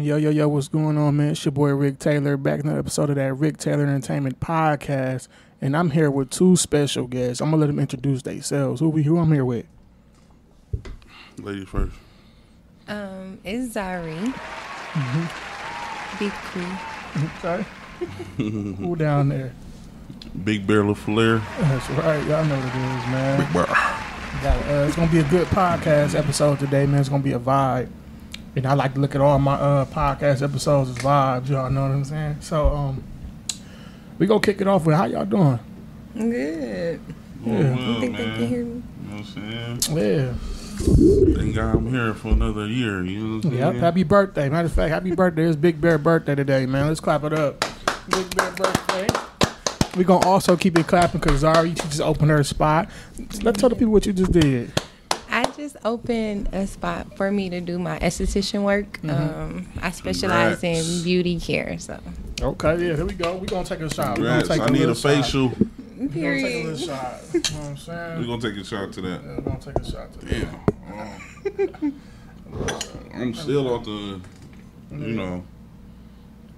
Yo, yo, yo, what's going on, man? It's your boy Rick Taylor back in another episode of that Rick Taylor Entertainment Podcast. And I'm here with two special guests. I'm gonna let them introduce themselves. Who we who I'm here with? Ladies first. Um, it's Zari. Big cool. Sorry. who down there? Big Bear LaFlare. That's right. Y'all know what it is, man. Big Bear. Got, uh, it's gonna be a good podcast episode today, man. It's gonna be a vibe. And I like to look at all my uh, podcast episodes as vibes, y'all know what I'm saying? So um we gonna kick it off with how y'all doing? Good. Yeah. well, You think they man. can hear me? You know what I'm saying? Yeah. Thank God I'm here for another year. You know what I'm Yep, saying? happy birthday. Matter of fact, happy birthday. It's Big Bear birthday today, man. Let's clap it up. Big Bear birthday. We're going to also keep it clapping because Zari, you just opened her spot. Let's tell the people what you just did. I just opened a spot for me to do my esthetician work. Mm-hmm. Um, I specialize Congrats. in beauty care, so Okay, yeah, here we go. We're going to take a shot. We're Congrats. gonna take I need a facial. Shot. We're going to take a period. little shot. You know what I'm saying? We're going to take a shot to that. Yeah, we're going to take a shot to that. Yeah. Um, I'm still off the, you know,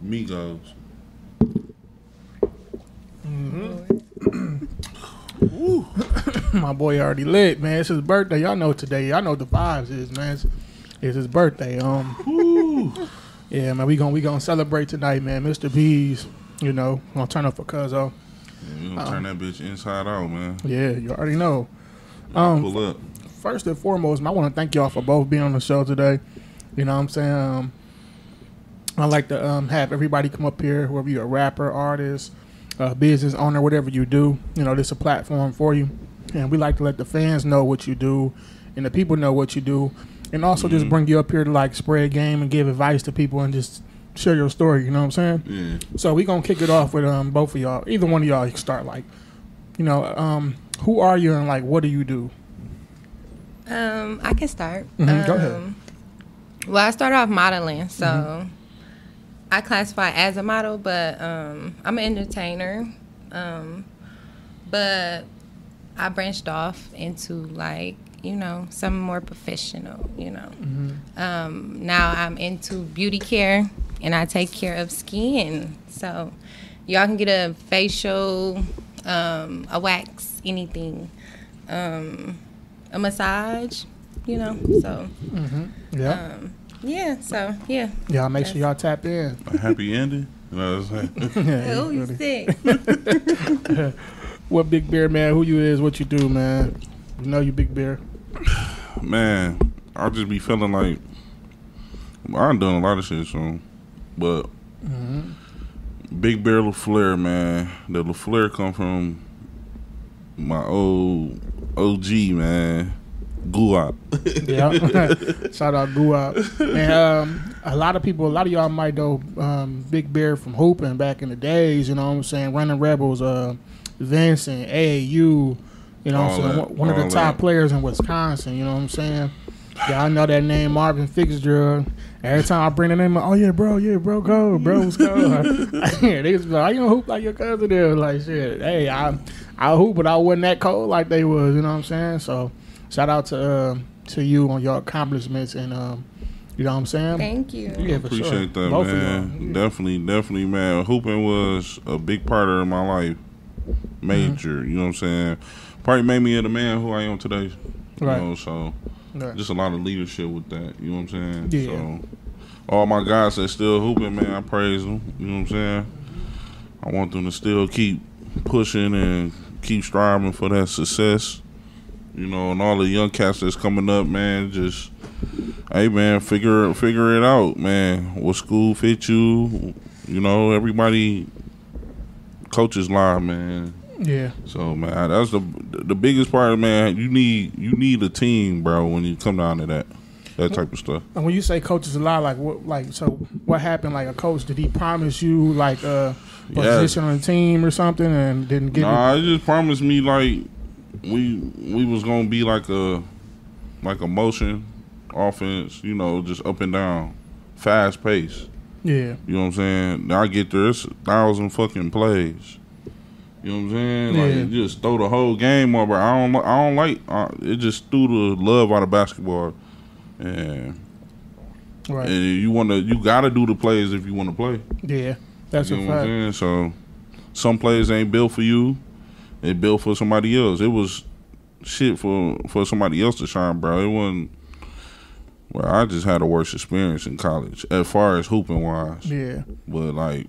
Migos. My boy already lit, man. It's his birthday. Y'all know today. Y'all know the vibes is, man. It's, it's his birthday. Um, yeah, man. We gonna we gonna celebrate tonight, man. Mr. B's, you know, gonna turn up for Cuzzo. Yeah, you gonna turn that bitch inside out, man. Yeah, you already know. Um, Pull up. first and foremost, I want to thank y'all for both being on the show today. You know what I'm saying? Um, I like to um, have everybody come up here, whether you're a rapper, artist, uh, business owner, whatever you do. You know, this is a platform for you. And we like to let the fans know what you do and the people know what you do. And also just bring you up here to like spread game and give advice to people and just share your story. You know what I'm saying? Yeah. So we gonna kick it off with um both of y'all. Either one of y'all can start. Like, you know, um, who are you and like what do you do? Um, I can start. Mhm, go ahead. Um, Well, I started off modeling, so I classify as a model, but um, I'm an entertainer. Um, but I branched off into like you know some more professional. You know, um, now I'm into beauty care, and I take care of skin. So y'all can get a facial, um, a wax, anything, um, a massage. You know, so Yeah, um, yeah, so yeah. y'all make sure y'all tap in. A happy ending. You know what I'm saying? Yeah, Oh, you sick. What big bear man? Who you is? What you do, man? You know you big bear. man, I'll just be feeling like I'm doing a lot of shit soon, but mm-hmm. Big Bear LaFlare, man, the LaFlare come from my old OG man, Guap. Yeah. Shout out Guap. And um, a lot of people, a lot of y'all might know um, Big Bear from hooping back in the days. You know what I'm saying? Running Rebels, uh, Vincent, AAU. You know what I'm saying? that, One- of the top that. players in Wisconsin. You know what I'm saying? Yeah, I know that name, Marvin Fitzgerald. Every time I bring the name, up, oh yeah, bro, yeah, bro, go, bro, let's go. yeah, they was like, "How you hoop like your cousin there?" Like shit. Hey, I, I hoop, but I wasn't that cold like they was. You know what I'm saying? So, shout out to uh, to you on your accomplishments and um, you know what I'm saying? Thank you. Yeah, for sure. Appreciate that, Both man. Yeah. Definitely, definitely, man. Hooping was a big part of my life. Major, Mm-hmm. you know what I'm saying? Probably made me the man who I am today. You Right. know, so Right. just a lot of leadership with that. You know what I'm saying? Yeah. So all my guys that still hooping, man, I praise them. You know what I'm saying? I want them to still keep pushing and keep striving for that success. You know, and all the young cats that's coming up, man, just hey man, figure figure it out, man. What school fit you? You know, everybody coaches lie, man. Yeah. So man, that's the the biggest part, man. You need you need a team, bro, when you come down to that that type of stuff. And when you say coaches a lot, like what, like so, what happened? Like a coach, did he promise you like a Yeah. position on the team or something, and didn't give Nah, it just promised me like we we was gonna be like a like a motion offense, you know, just up and down, fast pace. Yeah. You know what I'm saying? Now I get there, it's a thousand fucking plays. You know what I'm saying? Yeah. Like just throw the whole game over. I don't. I don't like. Uh, it just threw the love out of basketball, and Right. and you want to, you got to do the plays if you want to play. Yeah. That's you know what I'm saying? So some plays ain't built for you; they built for somebody else. It was shit for for somebody else to shine, bro. It wasn't. Well, I just had a worse experience in college as far as hooping wise, Yeah. but like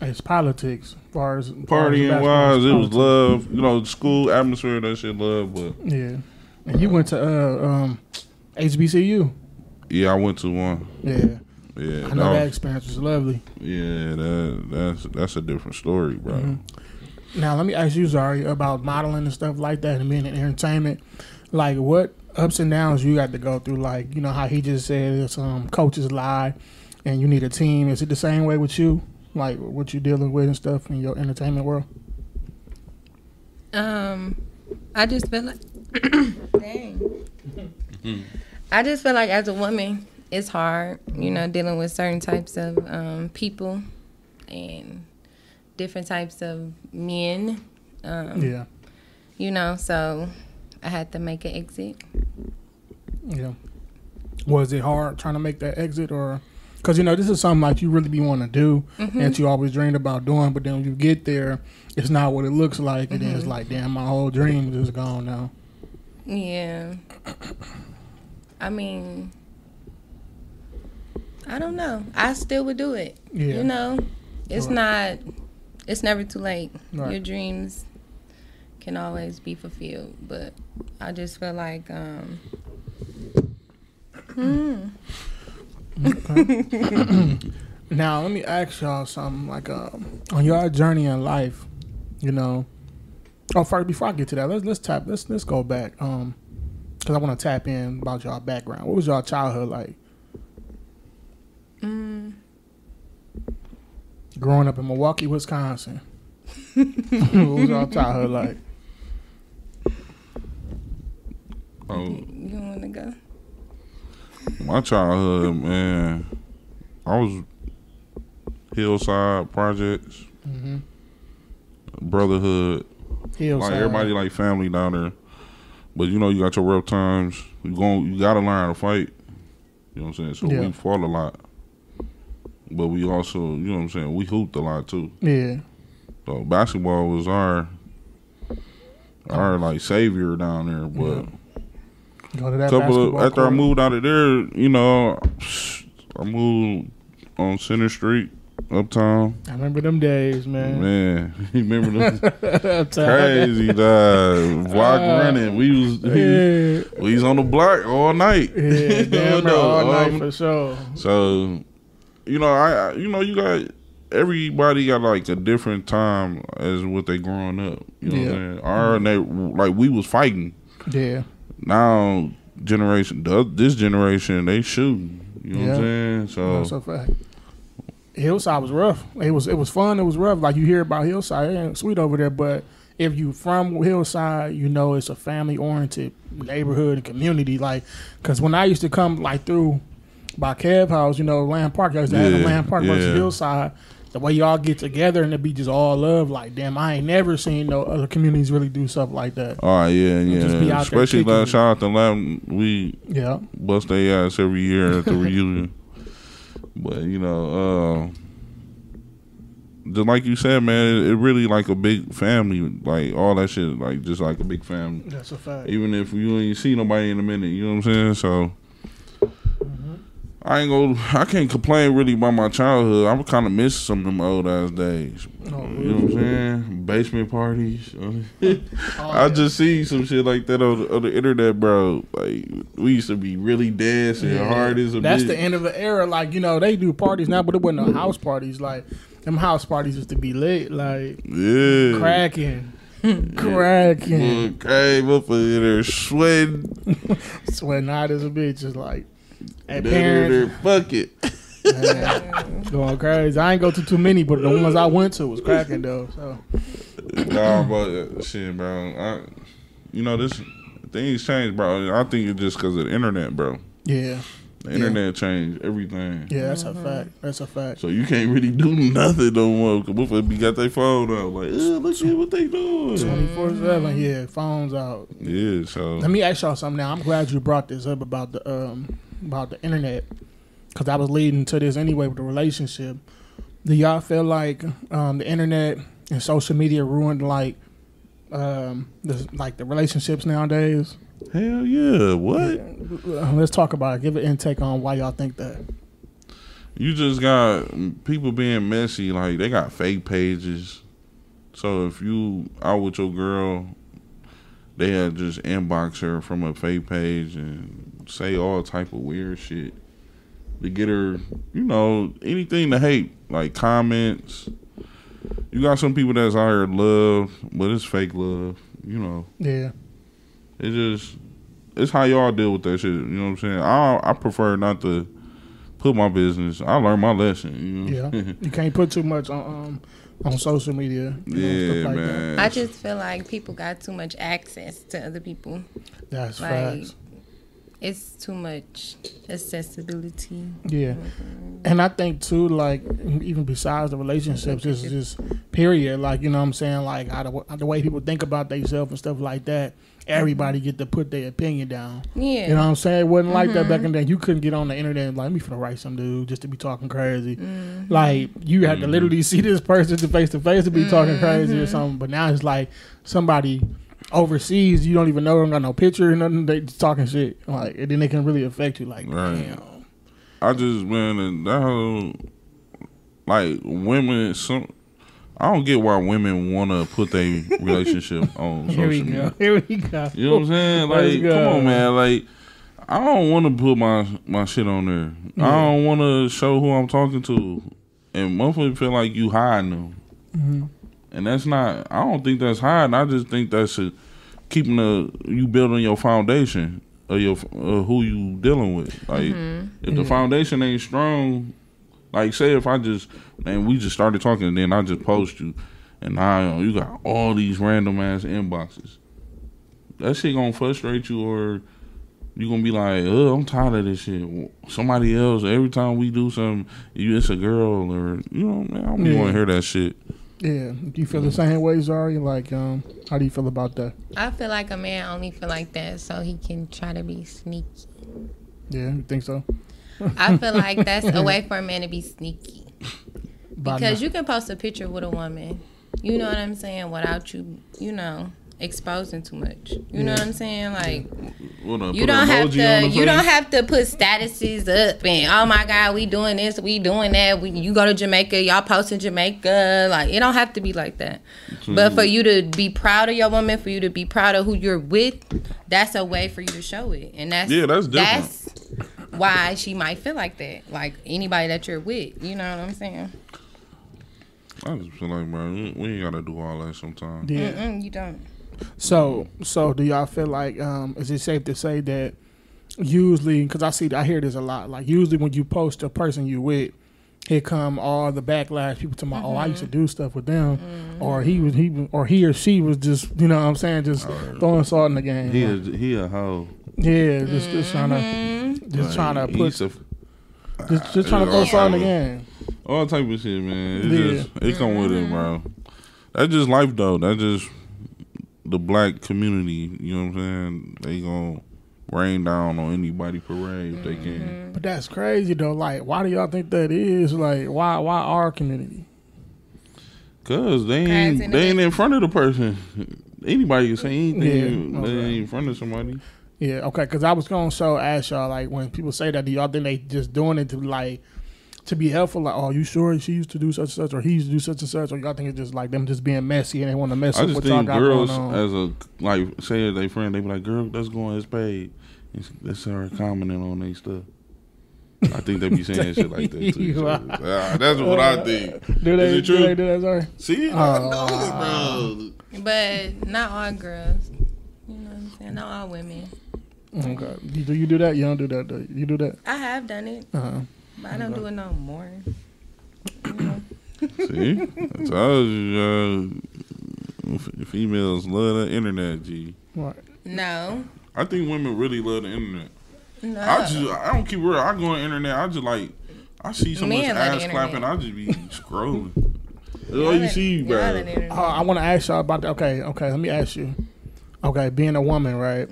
It's politics. As far as partying wise, it was love. You know, school atmosphere, that shit, love. But Yeah. And you went to uh, um, HBCU. yeah, I went to one. Yeah. Yeah, I know that that experience was lovely. yeah, that that's that's a different story, bro. Mm-hmm. Now let me ask you, Zari, about modeling and stuff like that and being in entertainment. Like what ups and downs you got to go through? Like, you know how he just said some um coaches lie and you need a team. Is it the same way with you? Like what you're dealing with and stuff in your entertainment world? Um, I just feel like, dang. I just feel like as a woman, it's hard, you know, dealing with certain types of um, people and different types of men. Um, Yeah. You know, so I had to make an exit. Yeah. Was it hard trying to make that exit or because you know this is something like you really be want to do that you always dreamed about doing, but then when you get there, it's not what it looks like, and then it's like, damn, my whole dream is gone now. Yeah. I mean, I don't know. I still would do it. Yeah. You know, it's Right. not, it's never too late. Right. Your dreams can always be fulfilled. But I just feel like, um, hmm. Now let me ask y'all something like um, on your journey in life, you know. Oh, first before I get to that, let's let's tap let's let's go back um because I want to tap in about y'all background. What was y'all childhood like? Mm, Growing up in Milwaukee, Wisconsin. what was y'all childhood like? Oh, you want to go? my childhood, man, I was hillside projects, Mm-hmm. brotherhood. Hillside. Like everybody, like family down there. But you know, you got your rough times. You going, you gotta learn how to fight. You know what I'm saying? So Yeah. we fought a lot, but we also, you know what I'm saying? We hooped a lot too. Yeah. So basketball was our, our like savior down there. But that couple of after I moved out of there, you know, I moved on Center Street, Uptown. I remember them days, man. Man, you remember them Uptown. crazy dog block Uh, running. We was we, Yeah. we was on the block all night. Yeah, damn all night um, for sure. So, you know, I, I you know you got everybody got like a different time as what they growing up. You know Yeah. what I'm saying? Our mm-hmm. they like we was fighting. Yeah. Now generation, the, this generation, they shooting. You know what I'm saying? So That's a fact. Hillside was rough. It was it was fun. It was rough. Like you hear about Hillside, it ain't sweet over there. But if you from Hillside, you know it's a family oriented neighborhood and community. Like, cause when I used to come like through by Kev House, you know, Lapham Park, I used to have the Lapham Park versus. Hillside. The way y'all get together and the beach is all love. Like, damn, I ain't never seen no other communities really do stuff like that. Oh yeah, just be yeah. Especially last shout out to Lam. We Yeah, bust their ass every year at the reunion. But you know, uh, just like you said, man, it, it really like a big family. Like all that shit, like just like a big family. that's a fact. Even if you ain't see nobody in a minute, you know what I'm saying. So. I ain't gonna. I can't complain really about my childhood. I'm kind of miss some of them old ass days. Oh, You know what I'm saying? Basement parties. Oh, I yeah. just see some shit like that on the, on the internet, bro. Like we used to be really dancing Yeah. hard as a bit That's bitch. the end of the era. Like you know, they do parties now, but it wasn't no house parties. Like them house parties used to be lit, like Yeah. cracking, cracking, came up in there sweating. sweating hot as a bitch. Just like, hey, There, parents, fuck it. man, going crazy. I ain't go to too many, but the ones I went to was cracking though. So nah, but shit, bro. I, you know this things change, bro. I think it's just because of the internet, bro. yeah, The internet changed everything. yeah, that's a fact. That's a fact. So you can't really do nothing no more. Cause motherfuckers got their phone out. Like, uh, look at what they doing. Twenty four seven, yeah, phones out. Yeah, so Let me ask y'all something now. I'm glad you brought this up about the um about the internet because I was leading to this anyway with the relationship. Do y'all feel like um, the internet and social media ruined like um, the like the relationships nowadays? Hell yeah! What? Let's talk about it. Give an intake on why y'all think that. You just got people being messy. Like they got fake pages. So if you out with your girl, they had just inbox her from a fake page and say all type of weird shit to get her, you know, anything to hate, like comments. You got some people that's out here love, but it's fake love. You know, Yeah, it just it's how y'all deal with that shit. You know what I'm saying? I I prefer not to put my business. I learned my lesson. You know? yeah. you can't put too much on um, on social media. you know, yeah, stuff like that. man. I just feel like people got too much access to other people. That's Like facts. It's too much accessibility. Yeah, mm-hmm. and I think too, like even besides the relationships, it's just period. Like you know, what I'm saying, like how the, the way people think about themselves and stuff like that. Everybody mm-hmm. get to put their opinion down. Yeah. You know what I'm saying? It wasn't like that back in mm-hmm. the day. You couldn't get on the internet and like, let me finna write some dude just to be talking crazy. Like you had to literally see this person to face to face to be talking crazy or something. But now it's like somebody overseas, you don't even know them, got no picture or nothing. They just talking shit. Like and then they can really affect you. Like Right. damn. I just man, and that whole like women. Some I don't get why women want to put their relationship on Here we social go. media. Here we go. You know what I'm saying? Like, come on, man. Like, I don't want to put my my shit on there. Yeah. I don't want to show who I'm talking to, and motherfuckers feel like you hiding them, Mhm. and that's not. I don't think that's hiding. I just think that's a, keeping the you building your foundation of your uh, who you dealing with. Like, if the foundation ain't strong, like say if I just and we just started talking, and then I just post you, and now you got all these random ass inboxes. That shit gonna frustrate you, or you gonna be like, "Oh, I'm tired of this shit." Somebody else. Every time we do something, you it's a girl, or you know, man, I don't Yeah. want to hear that shit. Yeah. Do you feel the same way, Zari? Like, um, how do you feel about that? I feel like a man only feel like that so he can try to be sneaky. Yeah, you think so? I feel like that's a way for a man to be sneaky. Because you can post a picture with a woman, you know what I'm saying, without you, you know, exposing too much. You know what I'm saying? Like What, you don't have to on the you don't have to put statuses up and oh my god, we doing this, we doing that. We, you go to Jamaica, y'all post in Jamaica. Like it don't have to be like that. Mm-hmm. But for you to be proud of your woman, for you to be proud of who you're with, that's a way for you to show it. And that's Yeah, that's different. That's why she might feel like that. Like anybody that you're with. You know what I'm saying? I just feel like, bro, we we ain't gotta do all that sometimes. yeah. Mm-mm, you don't. So, so do y'all feel like um, is it safe to say that usually because I see I hear this a lot like usually when you post a person you with, here come all the backlash people to my oh I used to mm-hmm. do stuff with them mm-hmm. or he was he or he or she was just you know what I'm saying just throwing salt in the game. He a, he a hoe. yeah, just just trying to mm-hmm. just Like, trying to put a- just, just trying to throw salt in the game. all type of shit, man. It Yeah. just it come with it, bro. That's just life, though. That just the black community. You know what I'm saying? They gonna rain down on anybody parade if they can. Mm-hmm. But that's crazy though. Like, why do y'all think that is? Like, why why our community? Cause they ain't they ain't in front of the person. Anybody can say anything. Yeah, They okay. ain't in front of somebody. Yeah, okay. Because I was gonna show ask y'all like when people say that, do y'all think they just doing it to like to be helpful? Like, oh, you sure she used to do such and such, or he used to do such and such, or y'all think it's just like them just being messy and they want to mess I up just what y'all think got girls going on? as a like say as they friend, they be like, "Girl, let's go on his page." And Let's start commenting on their stuff. I think they be saying shit like that too. each. That's what I think. do they Is it true? do true? they do that? Sorry. See, Oh. I know it, bro. But not all girls. You know what I'm saying? Not all women. Okay. Do you do that? You don't do that. Do you? you do that? I have done it, Uh-huh. but I don't do it no more. See, I told you, uh, f- females love the internet. G, What? No. I think women really love the internet. No. I just, I don't keep real. I go on the internet. I just like, I see so much Men love the ass clapping. internet. I just be scrolling. That's all you see, Y'all bro. on the internet. Uh, I want to ask y'all about that. Okay, okay. Let me ask you. Okay, being a woman, right?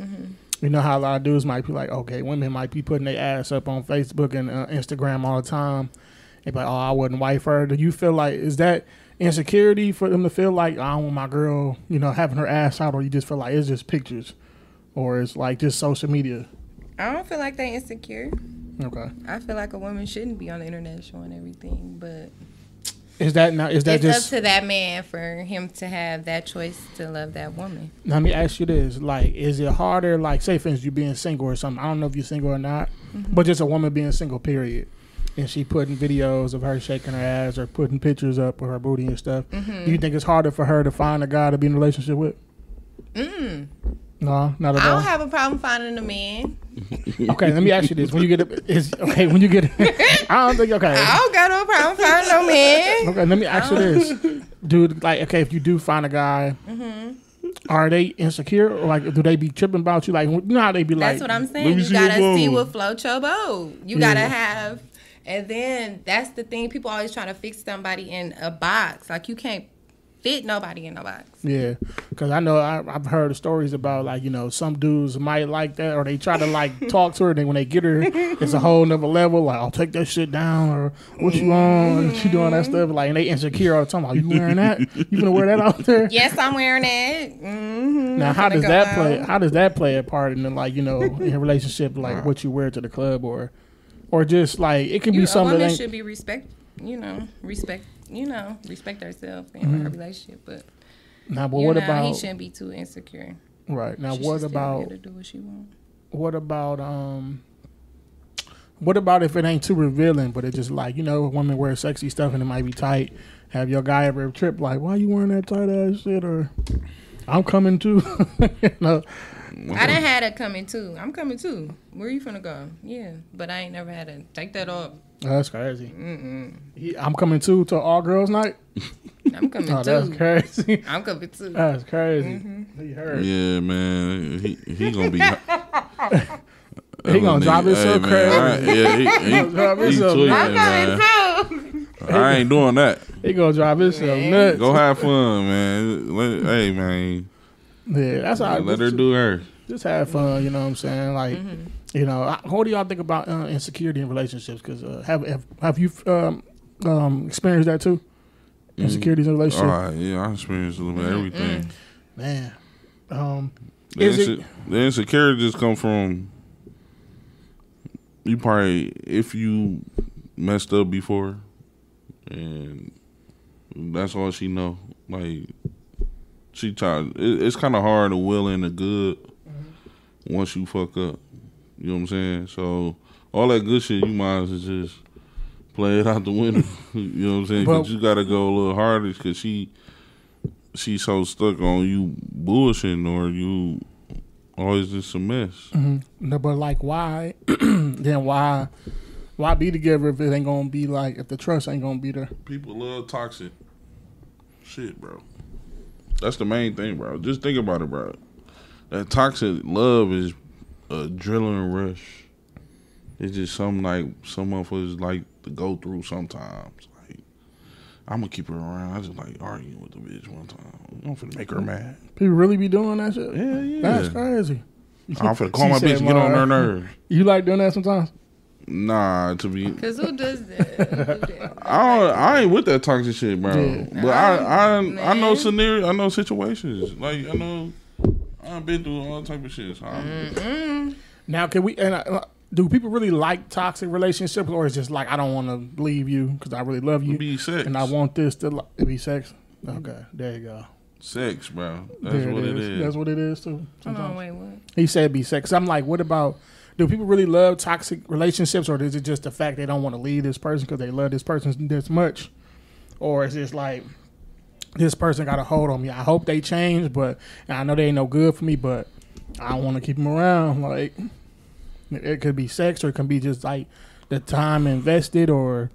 You know how a lot of dudes might be like, okay, women might be putting their ass up on Facebook and uh, Instagram all the time. They be like, oh, I wouldn't wife her. Do you feel like is that insecurity for them to feel like I don't want my girl, you know, having her ass out, or you just feel like it's just pictures, or it's like just social media? I don't feel like they insecure. Okay, I feel like a woman shouldn't be on the internet showing everything, but is that now? Is that it's just? up to that man for him to have that choice to love that woman. Let me ask you this: like, is it harder? Like, say for instance, you being single or something. I don't know if you're single or not, Mm-hmm. but just a woman being single, period. And she putting videos of her shaking her ass or putting pictures up of her booty and stuff. Mm-hmm. Do you think it's harder for her to find a guy to be in a relationship with? Mm. No, not at all. I all. don't have a problem finding a man. okay, let me ask you this: When you get a, is okay when you get, I don't think okay. I don't got no problem finding no man. Okay, let me ask you this, dude. Like, okay, if you do find a guy, Mm-hmm. are they insecure or like do they be tripping about you? Like, you know how they be like, That's what I'm let saying. me You see gotta see what floats your boat. You Yeah. gotta have, and then that's the thing. People always trying to fix somebody in a box. Like you can't fit nobody in a box. Yeah, because I know I, I've heard stories about like you know some dudes might like that or they try to like talk to her. Then when they get her, it's a whole nother level. Like I'll take that shit down or what you on? And she doing that stuff like and they insecure all the time. Like you wearing that? You gonna wear that out there? Yes, I'm wearing it. Mm-hmm. Now how does that play? How does that play a part in the, like you know in a relationship like what you wear to the club or or just like it can You, be something that should be respect. You know, respect. You know, respect herself and Mm-hmm. her relationship. But now. But what know, about he shouldn't be too insecure. right now? She What about to do what she want? what about um what about if it ain't too revealing but it's just like you know women wear sexy stuff and it might be tight have your guy ever trip like why you wearing that tight ass shit or i'm coming too you know I done had it coming too. I'm coming too. Where you finna go? Yeah, but I ain't never had to take that off. Oh, that's crazy Mm-mm. He- i'm coming too to all girls night I'm coming oh that's crazy I'm coming too. that's crazy Mm-hmm. he heard Yeah, man. He he gonna be. He gonna drive it so man, crazy. I- yeah, he, he, drive it he so tweaking, I'm man. coming too. I ain't doing that. he gonna drive himself nuts Go have fun, man. Let, hey, man. yeah that's how I Let her do her. just have fun. You know what I'm saying? Like, Mm-hmm. You know, what do y'all think about uh, insecurity in relationships? Because uh, have, have have you um, um, experienced that too? Insecurities in relationships. relationship, right, yeah, I experienced a little bit of everything. man. Um, The, Is it- the insecurity just come from you probably if you messed up before, and that's all she know. Like she tried. It, it's kind of hard to will in the good once you fuck up. You know what I'm saying? So all that good shit, you might as well just play it out the window. you know what I'm saying? But- But you got to go a little harder because she she's so stuck on you bullshitting or you always just a mess. Mm-hmm. no, but like, why? then why? Why be together if it ain't gonna be like if the trust ain't gonna be there? People love toxic shit, bro. That's the main thing, bro. Just think about it, bro. That toxic love is adrenaline rush. It's just something like some motherfuckers like to go through sometimes. Like I'm gonna keep her around. I just like arguing with the bitch one time. I'm finna make her mad. People really be doing that shit. Yeah, yeah. That's crazy. I'm finna call my bitch and get on her nerves. You like doing that sometimes? Nah, to be Cause who does that? Who do that? I don't, I ain't with that toxic shit, bro. Yeah. But I I I know Man. scenario, I know situations. Like I know I've been through all type of shit. So I'm- Mm. Now, can we? And uh, do people really like toxic relationships, or is just like I don't want to leave you because I really love you be sex and I want this to li- be sex? Okay, there you go. sex, bro. That's there what it is. That's what it is too. Hold sometimes. on, wait, what? He said be sex. I'm like, what about? Do people really love toxic relationships, or is it just the fact they don't want to leave this person because they love this person this much, or is it like this person got a hold on me? I hope they change, but and I know they ain't no good for me, but I want to keep them around. Like it it could be sex, or it can be just like the time invested, or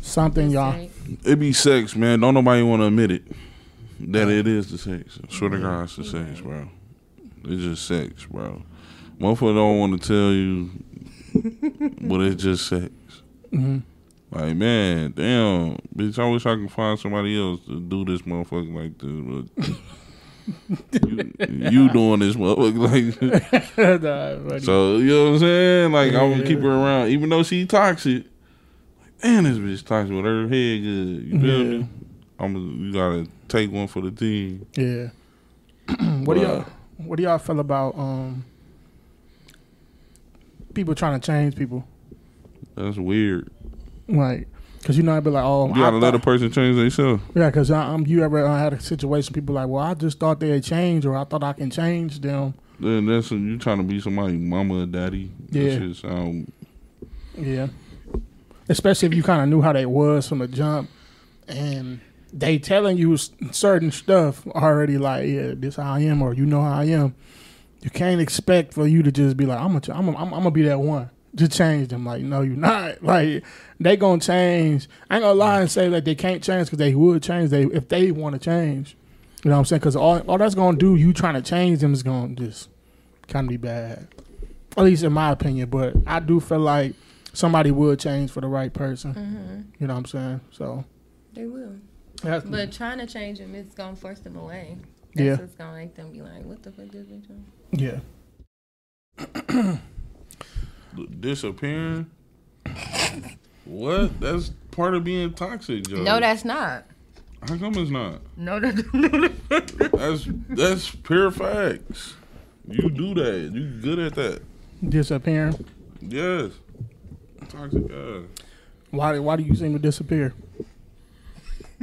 something, y'all. It be sex, man. Don't nobody want to admit it that it is the sex. I swear to God, it's the sex, bro. It's just sex, bro. Motherfucker don't want to tell you, but it's just sex. hmm Like man, damn, bitch! I wish I could find somebody else to do this motherfucker like this. You, you doing this motherfucker like Nah, so you know what I'm saying? Like I'm gonna Yeah. keep her around, even though she toxic. Like, man, this bitch toxic with her head good. You feel Yeah. me? I'm you gotta take one for the team. Yeah. what do y'all What do y'all feel about um people trying to change people? That's weird. Like, cause you know I'd be like, oh, You gotta I let a person change themselves. yeah, cause I, am you ever uh, had a situation people like, well, I just thought they had changed, or I thought I can change them. Then that's you trying to be somebody, mama or daddy. Yeah. Sound Yeah. Especially if you kind of knew how they was from the jump, and they telling you certain stuff already, like, yeah, this how I am, or you know how I am. You can't expect for you to just be like, I'm gonna, I'm, gonna, I'm, I'm gonna be that one. Just change them. Like, no, you're not. Like, they gonna change. I ain't gonna lie and say that they can't change because they would change. They if they want to change. You know what I'm saying? Because all all that's gonna do, you trying to change them is gonna just kind of be bad. At least in my opinion. But I do feel like somebody would change for the right person. hmm You know what I'm saying? So They will. that's, But trying to change them is gonna force them away. That's Yeah. what's gonna make them be like, "What the fuck this bitch doing?" yeah. disappearing. what? That's part of being toxic, Joe. No, that's not. how come it's not? No, that. That's that's pure facts. You do that. You good at that. Disappearing. Yes. Toxic ass. Why why do you seem to disappear?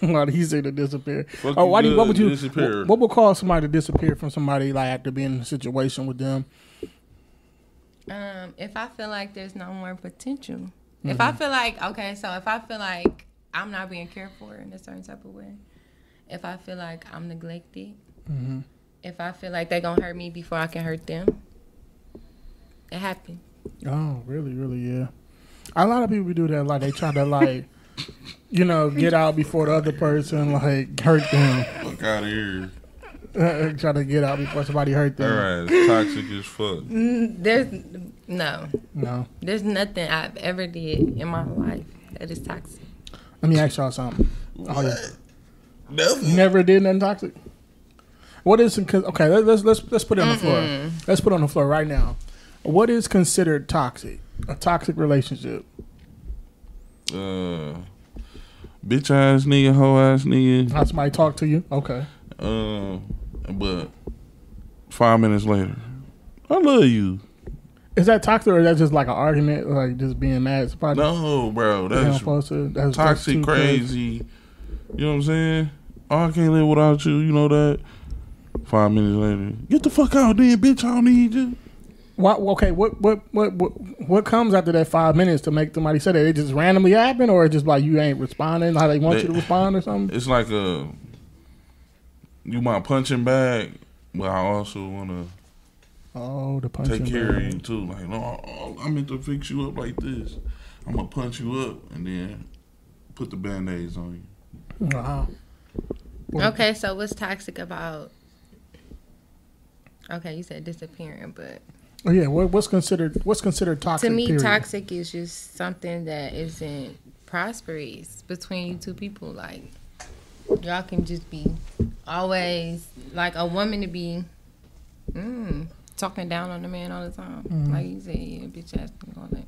why do you seem to disappear? Fuck Oh, you why do you, what would you disappear. What, what would cause somebody to disappear from somebody like after being in a situation with them? Um, if I feel like there's no more potential, if I feel like okay, so if I feel like I'm not being cared for in a certain type of way, if I feel like I'm neglected, Mm-hmm. if I feel like they gonna hurt me before I can hurt them, it happened. Oh, really, really, yeah. A lot of people do that. Like they try to like, you know, get out before the other person like hurt them. Fuck out of here. try to get out before somebody hurt them. Her ass toxic as fuck. Mm, There's no, No. there's nothing I've ever did in my life that is toxic. Let me ask y'all something. Oh, yeah. Nothing. Never did nothing toxic. What is con- okay? let- Let's let's let's put it on the floor. Let's put it on the floor right now. What is considered toxic? A toxic relationship. Uh, bitch ass nigga, hoe ass nigga. How somebody talk to you? Okay. Uh, but five minutes later, I love you. Is that toxic or is that just like an argument, like just being mad at somebody? No, bro, that's to- that's- that's toxic, too crazy. You know what I'm saying? Oh, I can't live without you. You know that. Five minutes later, get the fuck out, then, bitch. I don't need you. What, okay, what, what what what what comes after that five minutes to make somebody say that? It just randomly happen, or it just like you ain't responding how they want They- you to respond, or something? It's like a you my punching bag, but I also want to Oh, the punching take care of you too. Like, no, I meant to fix you up like this. I'm gonna punch you up and then put the band aids on you. Wow. Okay, so what's toxic about? Okay, you said disappearing, but Oh yeah, what, what's considered what's considered toxic? to me, period? toxic is just something that isn't prosperous between you two people. Like y'all can just be always like a woman to be mm, talking down on the man all the time. Mm-hmm. Like you said, yeah, bitch ass and all that.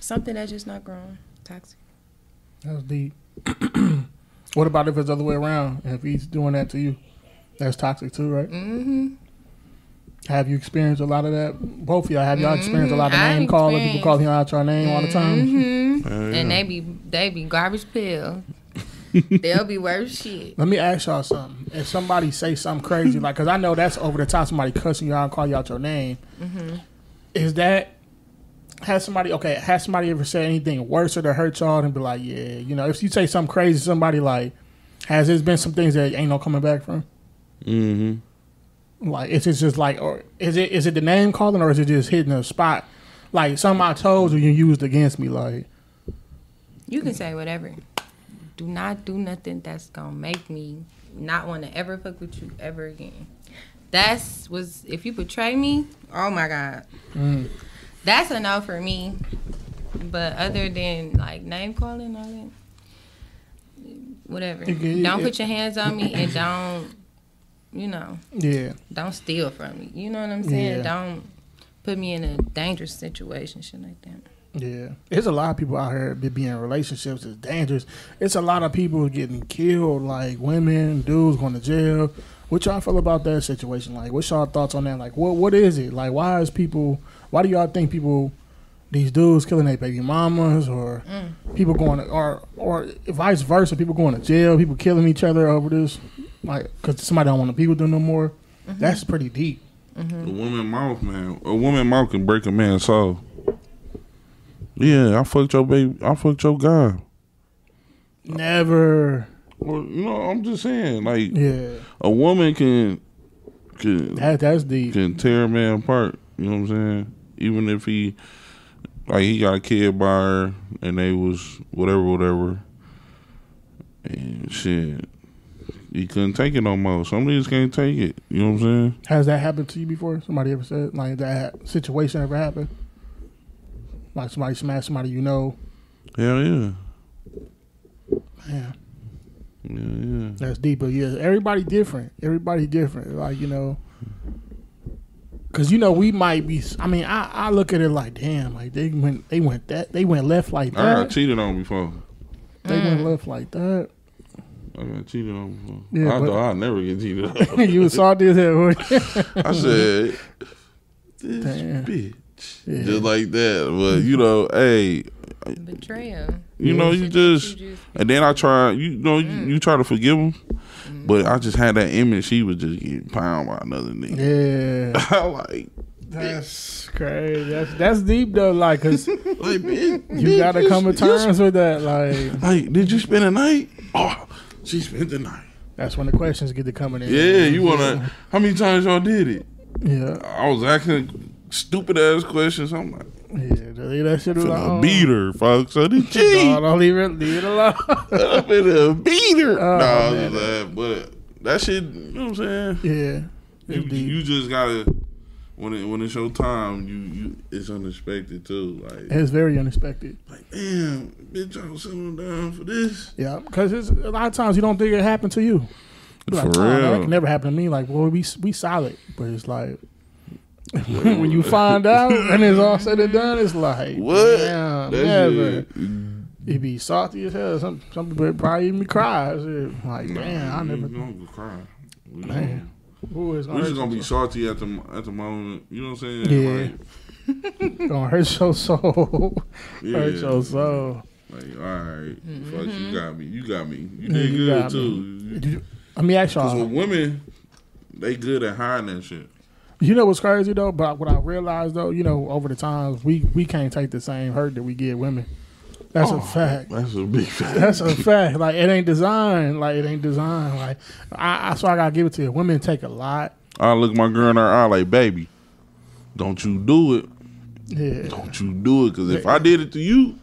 Something that's just not grown. Toxic. That's deep. what about if it's the other way around? If he's doing that to you, that's toxic too, right? Mm-hmm. Have you experienced a lot of that? Both of y'all have y'all experienced a lot of. Name calling, people calling out your name all the time? Hmm Hell And they be they be garbage pill. They'll be worse shit. Let me ask y'all something. If somebody say something crazy, like, cause I know that's over the top. Somebody cussing you out and call you out your name. Is that has somebody okay? Has somebody ever said anything worse or to hurt y'all and be like, yeah, you know, if you say something crazy, somebody like, has there been some things that ain't no coming back from? Mm-hmm. Like, is it just like, or is it is it the name calling or is it just hitting a spot? Like something I told you you used against me, like. You can say whatever. Do not do nothing that's gonna make me not want to ever fuck with you ever again. That's was if you betray me, oh my god, Mm. that's a no for me. But other than like name calling, all that, whatever. Can- don't yeah. put your hands on me and don't, you know, Yeah. don't steal from me. You know what I'm saying? Yeah. Don't put me in a dangerous situation, shit like that. Yeah, there's a lot of people out here that be in relationships. It's dangerous. It's a lot of people getting killed, like women, dudes going to jail. What y'all feel about that situation? Like, what's y'all thoughts on that? Like, what what is it? Like, why is people? Why do y'all think people, these dudes killing their baby mamas, or mm. people going, to, or or vice versa, people going to jail, people killing each other over this, like, because somebody don't want to be with them no more. Mm-hmm. That's pretty deep. Mm-hmm. A woman mouth, man. A woman mouth can break a man's soul. Yeah, I fucked your baby. I fucked your guy. Never. Well, know, I'm just saying, like Yeah, a woman can can that that's deep. can tear a man apart. You know what I'm saying? Even if he like he got a kid by her and they was whatever, whatever, and shit, he couldn't take it no more. Some niggas can't take it. You know what I'm saying? Has that happened to you before? Somebody ever said like that situation ever happened? Like somebody smash somebody you know? Hell yeah, Man, yeah, yeah. that's deep. But yeah, everybody different. Everybody different. Like you know, because you know we might be. I mean, I, I look at it like, damn, like they went they went that they went left like that. I got cheated on before. They went mm. left like that. I got cheated on before. Yeah, I but- thought I'd never get cheated on. you was salty as hell. weren't you? I said, this Damn. bitch. Yeah. Just like that. But, you know, hey, Betrayal. you know, you just. you just- And then I try, you know, you, mm. you try to forgive him. Mm-hmm. But I just had that image she was just getting pounded by another nigga. yeah, I like, that's crazy. That's that's deep though. Like, cause like, bitch, you bitch, gotta you- come to you- terms with that. Like, Like, did you spend the night? Oh, she spent the night. that's when the questions get to coming in. Yeah, you wanna? How many times y'all did it? Yeah, I was asking stupid ass questions. I'm like, yeah. Leave that shit alone. beat her, folks. I did cheat. No, don't leave it. Leave it alone. I'm finna beat her. Oh, nah, I was man. just like, but that shit, you know what I'm saying? yeah, You, you just gotta when it when it's your time, you you it's unexpected too. Like It's very unexpected. like damn, bitch, I was settling down for this. Yeah, because it's a lot of times you don't think it happened to you. You're For like, "Oh, no, that can never happen to me. Like, well, we we solid, but it's like when you find out and it's all said and done, it's like What? Damn, That never. shit- It be salty as hell. Some some people probably even cry. Shit. Like, Nah, damn, I we never. ain't gonna cry. We Man, Who is we just gonna be hurt salty at the at the moment. You know what I'm saying? Yeah. Like, gonna hurt your soul. yeah. hurt your soul. Like, all right, fuck, you mm-hmm. got me. You got me. You did you good too. Did Let me ask y'all. with women, they good at hiding that shit. You know what's crazy though? But what I realized though, you know, over the times we we can't take the same hurt that we give women. That's Oh. a fact. That's a big fact. That's a fact. Like it ain't designed. Like it ain't designed. Like I, I so I gotta give it to you. Women take a lot. I look my girl in her eye like, baby, don't you do it. Yeah. Don't you do it. Because if I did it to you,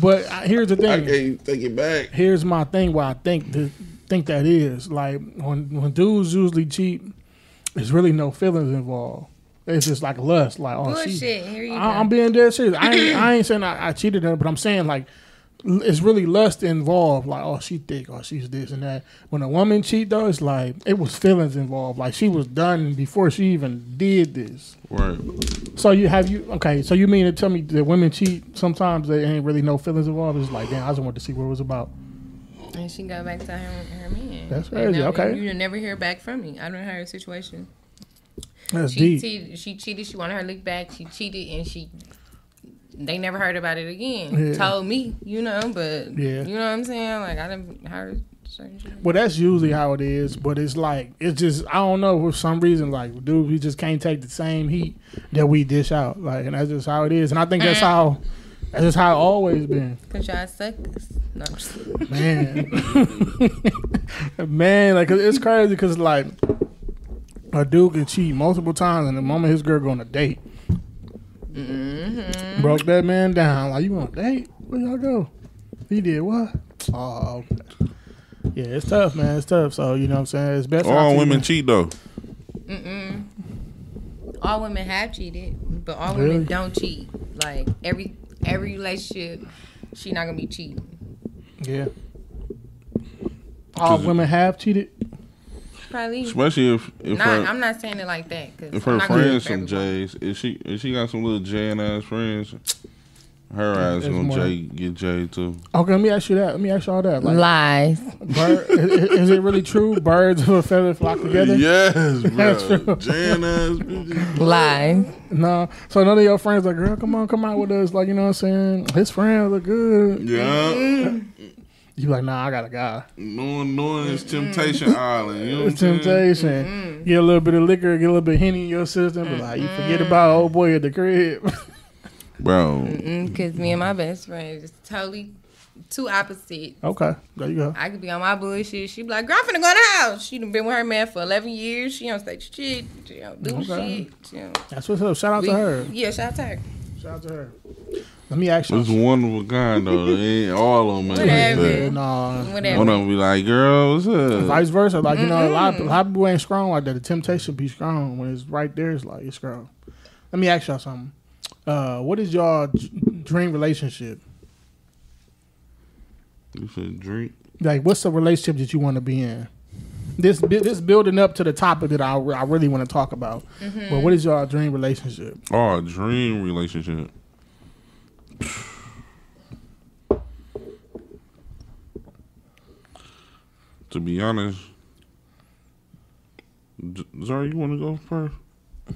But uh, here's the thing. I can't take it back. Here's my thing. Why I think th- think that is like when when dudes usually cheat, there's really no feelings involved. It's just like lust. Like oh she Bullshit. Here you I, go. I'm being dead serious. I ain't, I ain't saying I, I cheated her, but I'm saying like it's really lust involved. Like oh she thick, or she's this and that. When a woman cheat though, it's like it was feelings involved. Like she was done before she even did this. Right. So you have you okay? So you mean to tell me that women cheat sometimes they ain't really no feelings involved? It's like damn, I just wanted to see what it was about. And she go back to her, her man. That's crazy, now okay. You never hear back from me. I don't know her situation. That's She deep. cheated. She cheated. She wanted her look back. She cheated, and she. They never heard about it again. Yeah. Told me, you know, but Yeah. you know what I'm saying. Like I didn't heard. Well, that's usually how it is, but it's like it's just I don't know for some reason like dude we just can't take the same heat that we dish out like and that's just how it is and I think that's mm. how that's just how it always been Cause y'all suckers. No, I'm just man man like 'cause it's crazy because like a dude can cheat multiple times and the moment his girl go on a date Mm-hmm. broke that man down like you want a date where y'all go he did what oh okay. yeah it's tough man it's tough so you know what I'm saying it's best All women cheat though. Mm-mm. All women have cheated, but all Really? women don't cheat. Like every every relationship, she not gonna be cheating. Yeah. All women have cheated. Probably. Especially if if Not, her, I'm not saying it like that. Cause if I'm her friends speak some for everyone. J's, if she if she got some little Jan ass friends, her ass It's gonna more- J get Jay too. Okay, let me ask you that. Let me ask you all that. Like, Lies. bird, is, is it really true? Birds of a feather flock together. Yes, That's bro. true. Jan ass bitches. Lies. No. So none of your friends like, girl, come on, come out with us. Like, you know what I'm saying? His friends look good. Yeah, You like, nah, I got a guy. knowing knowing it's Temptation Island. You know what It's I'm saying? temptation. Get a little bit of liquor, get a little bit of henny in your system, but mm. like you forget about old boy at the crib. Bro, Because me and my best friend is totally two opposite. okay, there you go. I could be on my bullshit. She be like, girl, I'm finna go in the house. She done been with her man for 11 years. She don't say shit. She don't do Okay. shit. She don't, That's what's up. Shout out we- to her. Yeah, shout out to her. Shout out to her. Let me ask you. it's one of a kind though. Ain't all of them. ain't Whatever. like Yeah, that. nah. Whatever. One of them be like, girl, what's up? Vice versa, like you know, a lot, of, a lot of people ain't strong like that. The temptation be strong when it's right there. It's like it's strong. Let me ask y'all something. Uh, what is y'all dream relationship? You said drink. Like, what's the relationship that you want to be in? This this building up to the topic that I, I really want to talk about. But what is y'all dream relationship? Oh, dream relationship. To be honest, Zari, you want to go first?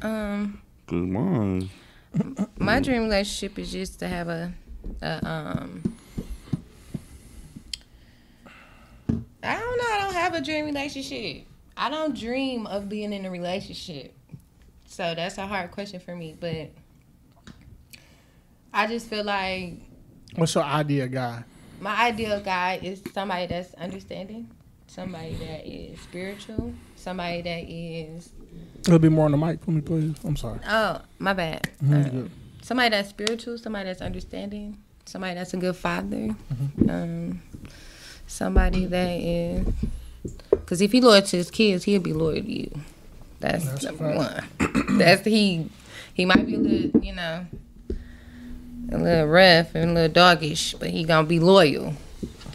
Um, Cause mine, my dream relationship is just to have a, a um. I don't know. I don't have a dream relationship. I don't dream of being in a relationship. So that's a hard question for me, but I just feel like What's your ideal guy? my ideal guy is somebody that's understanding, somebody that is spiritual, somebody that is A little bit more on the mic for me, please. I'm sorry. oh my bad. Mhm, Uh, somebody that's spiritual, somebody that's understanding, somebody that's a good father, um, somebody that is. Because if he loyal to his kids, he'll be loyal to you. That's, That's number fact. one. That's he. He might be a little, you know, a little rough and a little doggish, but he gonna be loyal.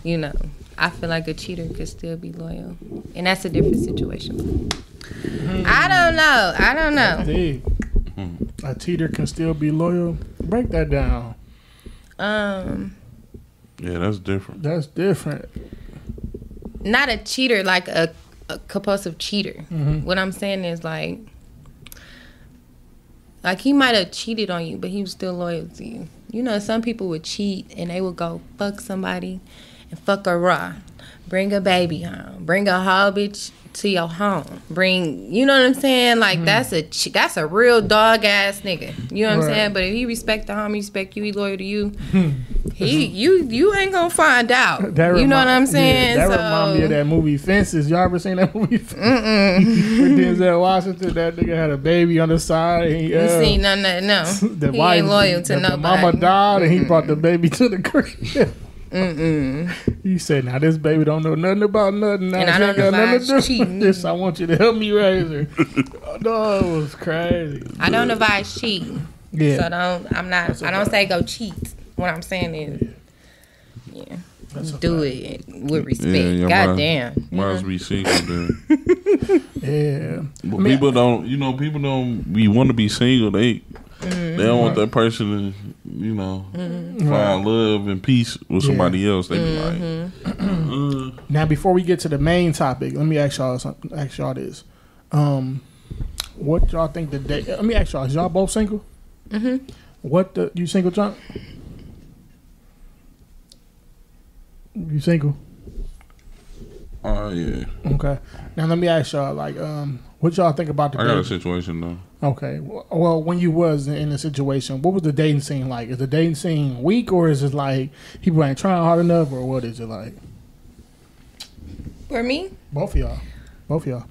You know, I feel like a cheater could still be loyal, and that's a different situation. I don't know. I don't know. Dig. A cheater can still be loyal. Break that down. Um. yeah, that's different. That's different. not a cheater like a, a compulsive cheater. Mhm. What I'm saying is like like he might have cheated on you, but he was still loyal to you. You know, some people would cheat and they would go fuck somebody and fuck her raw. Bring a baby home. Bring a whole bitch to your home. Bring, you know what I'm saying? Like that's a that's a real dog ass nigga. You know what Right. I'm saying? But if he respect the home, he respect you, he loyal to you. he you you ain't gonna find out. That you know what I'm yeah, saying? that so, remind me of that movie Fences. Y'all ever seen that movie? Denzel Washington, that nigga had a baby on the side. And he, You uh, see, no, no, no. the he wife, ain't loyal to nobody. mama died, and he brought the baby to the crib. Mm-mm. he said, "Now this baby don't know nothing about nothing. Now And I don't ain't got nothing to do cheating. this. I want you to help me raise her." oh, no, it was crazy. I don't advise cheating. Yeah, So don't. I'm not. I don't say go cheat. What I'm saying is, yeah, That's a do fact. it with respect. Yeah, yeah, God mine- damn. Might as be single then. yeah. But I mean, people don't, you know, people don't we want to be single. They they don't want that person to, you know, find love and peace with Yeah. somebody else. They be like, uh, Now, before we get to the main topic, let me ask y'all something. Ask y'all this: um, What y'all think the day? Let me ask y'all: Is y'all both single? Mm-hmm. What the you single, John? You single? oh yeah, Okay. Now let me ask y'all: Like, um, what y'all think about the? I got a situation though. Okay. Well, when you was in a situation, what was the dating scene like? Is the dating scene weak, or is it like people ain't trying hard enough, or what is it like? For me, Both of y'all. Both of y'all.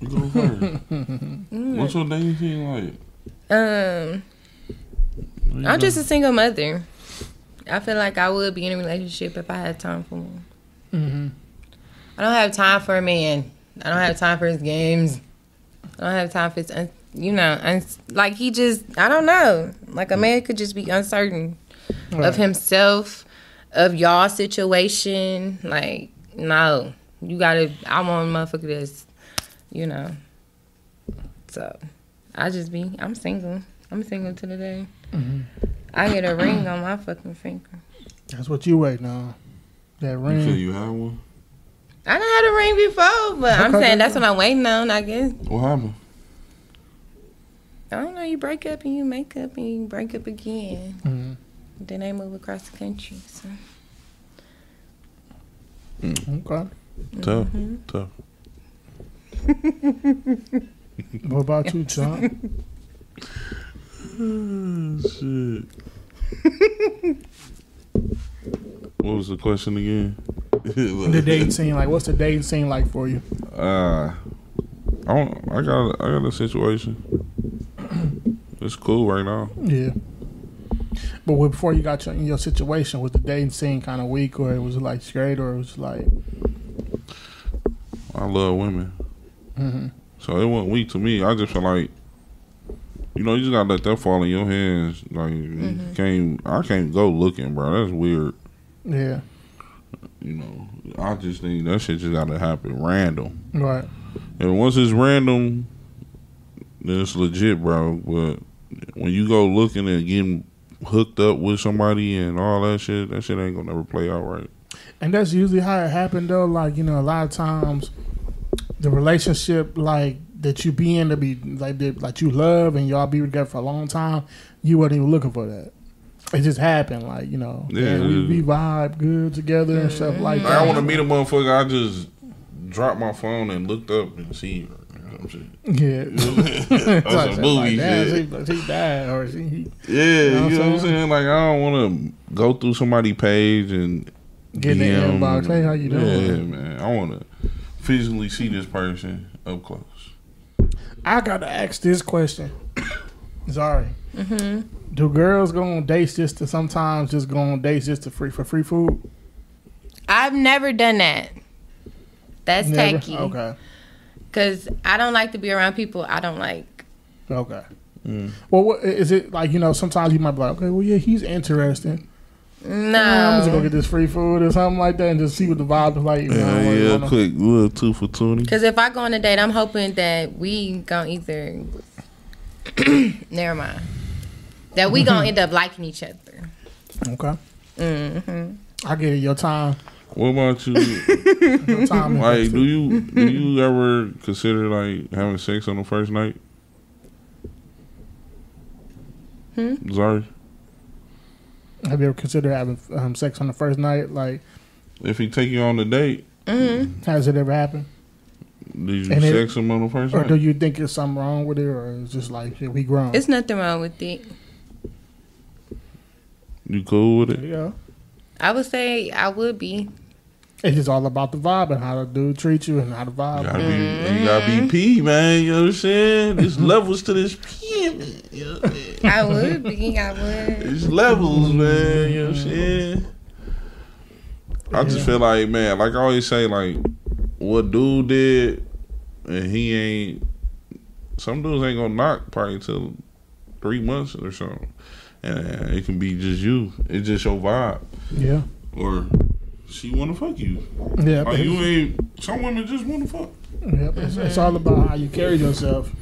You go first. What's your dating scene like? um, I'm just a single mother. I feel like I would be in a relationship if I had time for one. Mm-hmm. I don't have time for a man. I don't have time for his games. I don't have time for his un- you know, uns- like he just, I don't know. Like a man could just be uncertain Right. of himself, of y'all situation. Like, no, you gotta. I want a motherfucker that's, you know. So, I just be. I'm single. I'm single to the day. Mm-hmm. I get a ring on my fucking finger. That's what you waiting on. That You ring. feel you had one? I done had a ring before, but I'm saying that's what I'm waiting on. I guess. What happened? I don't know. You break up and you make up and you break up again. Mhm. Then they move across the country. So. Okay. Tough, Mm-hmm. tough. What about you, Chuck? Shit. What was the question again? the dating scene, like, what's the dating scene like for you? Uh, I don't. I got. I got a situation. It's cool right now. Yeah. But when- before you got your, in your situation, was the dating scene kind of weak, or it was like straight, or it was like, I love women, mhm. so it wasn't weak to me. I just feel like, you know, you just gotta let that fall in your hands. Like, you can't. I can't go looking, bro. That's weird. Yeah, You know, I just think that shit just gotta happen random. right, And once it's random, then it's legit, bro. But when you go looking and getting hooked up with somebody and all that shit, that shit ain't gonna never play out right. and that's usually how it happened, though. Like, you know, a lot of times, the relationship like that you be in to be like that, like you love and y'all be together for a long time, you weren't even looking for that. It just happened, like you know, Yeah. yeah, we, we vibe good together and stuff like Like, that. I want to meet a motherfucker. I just dropped my phone and looked up and see her. or some shit. Yeah, That's Like, movie like, shit. She, she died, or she, he Yeah, you know, what I'm what I'm saying? saying? Like, I don't want to go through somebody's page and Get in the inbox, hey, how you doing? Yeah, man. I want to physically see this person up close. I got to ask this question. Sorry. Mm-hmm. Do girls go on dates just to sometimes just go on dates just to free for free food? I've never done that. That's Never? tacky. Okay. Cause I don't like to be around people I don't like. Okay. Mm. Well, what, is it like? You know, sometimes you might be like, okay, well, yeah, he's interesting. No. I'm just gonna get this free food or something like that, and just see what the vibe is like. You know, Yeah, like, yeah, wanna- quick little two for twenty. Cause if I go on a date, I'm hoping that we gonna either. Never mind. That we gonna end up liking each other. Okay. hmm I give you Your time. What about you? Your time. like, do you do you ever consider like having sex on the first night? Hmm? Sorry, Have you ever considered having um, sex on the first night? Like, if he take you on the date, hmm has it ever happened? Did you And it- sex him on the first Or do you think there's something wrong with it, or it's just like shit, we grown? It's nothing wrong with it. You cool with it? yeah. I would say I would be. It's just all about the vibe and how the dude treats you and how the vibe. You gotta be, mm-hmm. you gotta be P, man. You know what I'm saying? There's levels to this P. You know I'm saying? I would be. I would. There's levels, man. You know what I'm mm-hmm. saying? I just feel like, man, like I always say, like what dude did, and he ain't. Some dudes ain't gonna knock probably till three months or something, and it can be just you. It's just your vibe, Yeah. or she wanna fuck you. Yeah. Like you ain't. Some women just wanna fuck. Yep, it's, it's all about how you carry yourself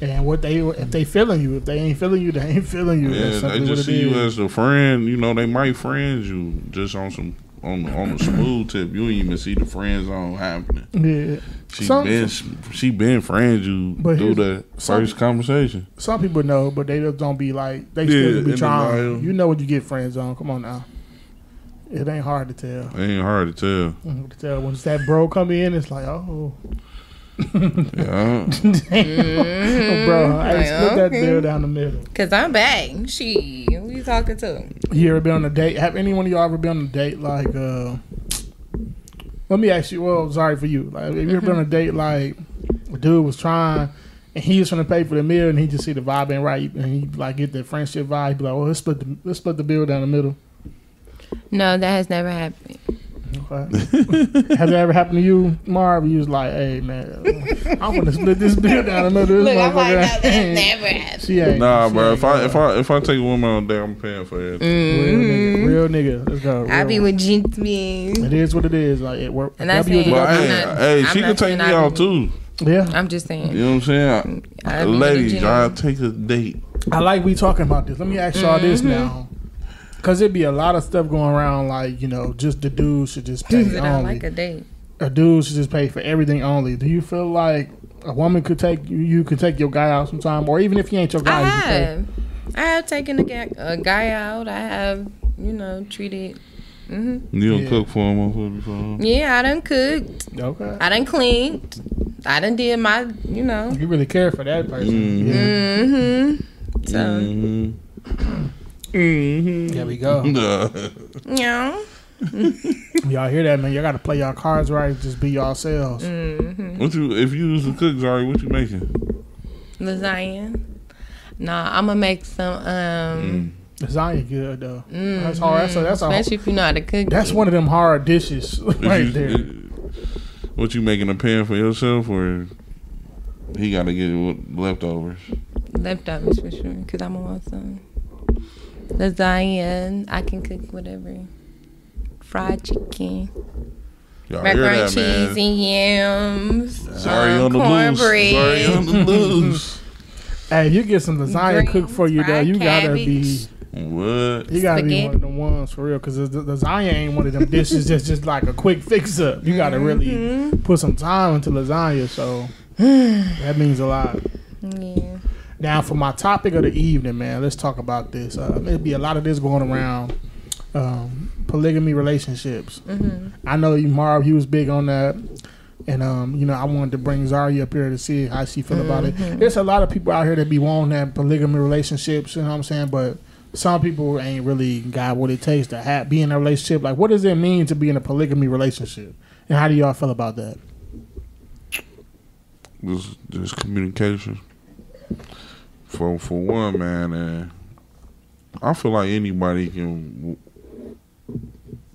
and what they if they feeling you. If they ain't feeling you, they ain't feeling you. Yeah, they just see you as a friend. You know, they might friend you just on some on the, on the smooth tip. You don't even see the friend zone happening. Yeah. She Some- been she been friends you But through here's- the some- first conversation. Some people know, but they just don't be like they Yeah, still be trying. You know what you get friends on. Come on now. It ain't hard to tell. It ain't hard to tell. To tell when it's that bro come in, it's like, oh, Yeah, Mm-hmm. bro, I Like, split that okay. bill down the middle. Cause I'm back. She. Who you talking to? You ever been on a date? Have any one of y'all ever been on a date like? uh Let me ask you. Well, sorry for you. Like, have you ever been on a date like a dude was trying and he was trying to pay for the meal and he just see the vibe ain't right and he like get that friendship vibe. He be like, well, let's split the let's split the bill down the middle. No, that has never happened. Okay. Has it ever happened to you, Marv? You was like, hey man, I'm gonna split this bill down another this Look, I'm like, no, motherfucker. that never happened. she ain't. Nah, she bro. ain't If I gonna- if I if I take a woman on a date, I'm paying for it. real nigga, real nigga, let's go. Mm-hmm. I real be one. with Jinx me. It is what it is. Like it work. And I W is say- a But I'm hey, not- hey, she can take me saying out too. yeah, I'm just saying. You know what I'm saying? I be Ladies, with y'all take a date. I like we talking about this. Let me ask y'all this Mm-hmm. now, because it'd be a lot of stuff going around. Like you know, just the dudes should just pay That I only. like a date. a dude should just pay for everything only. Do you feel like a woman could take you, you could take your guy out sometime, or even if he ain't your guy, I you could pay? have. I have taken a guy, a guy out. I have, you know, treated. hmm You don't Yeah. cook for him or before him. Yeah, I done cooked. Okay, I done cleaned. I done did my, you know. you really care for that person. Mhm. Yeah. Mm-hmm. So, Mm-hmm. Mm-hmm. There we go. yeah. Y'all hear that, man? Y'all got to play y'all cards right. Just be yourselves. Mm-hmm. What you if you was a cook, sorry, what you making? Lasagna. Nah, I'm gonna make some. Um, Lasagna good though. mm, That's hard. That's a, that's a, especially if you know how to cook. that's one of them hard dishes right you- there. What you making a pan for yourself or he got to get leftovers? leftovers for sure. Cause I'm gonna want some lasagna. I can cook whatever. Fried chicken, Y'all macaroni that, cheese man? and yams. Sorry um, on the loose. Sorry on the loose. Hey, if you get some lasagna Greens, cooked for you, though, fried you gotta be. What? You gotta be one of the ones for real, because the, the lasagna ain't one of them dishes that's just like a quick fix up. You gotta really Mm-hmm. put some time into lasagna, so that means a lot. Yeah. Now, for my topic of the evening, man, let's talk about this. Uh, there'll be a lot of this going around um, polygamy relationships. hmm I know you, Marv, you was big on that. And um, you know, I wanted to bring Zari up here to see how she feel about it. There's a lot of people out here that be wanting that polygamy relationships, you know what I'm saying? But some people ain't really got what it takes to have, be in a relationship. Like, what does it mean to be in a polygamy relationship? And how do y'all feel about that? Just, just communication. For for one, man, and I feel like anybody can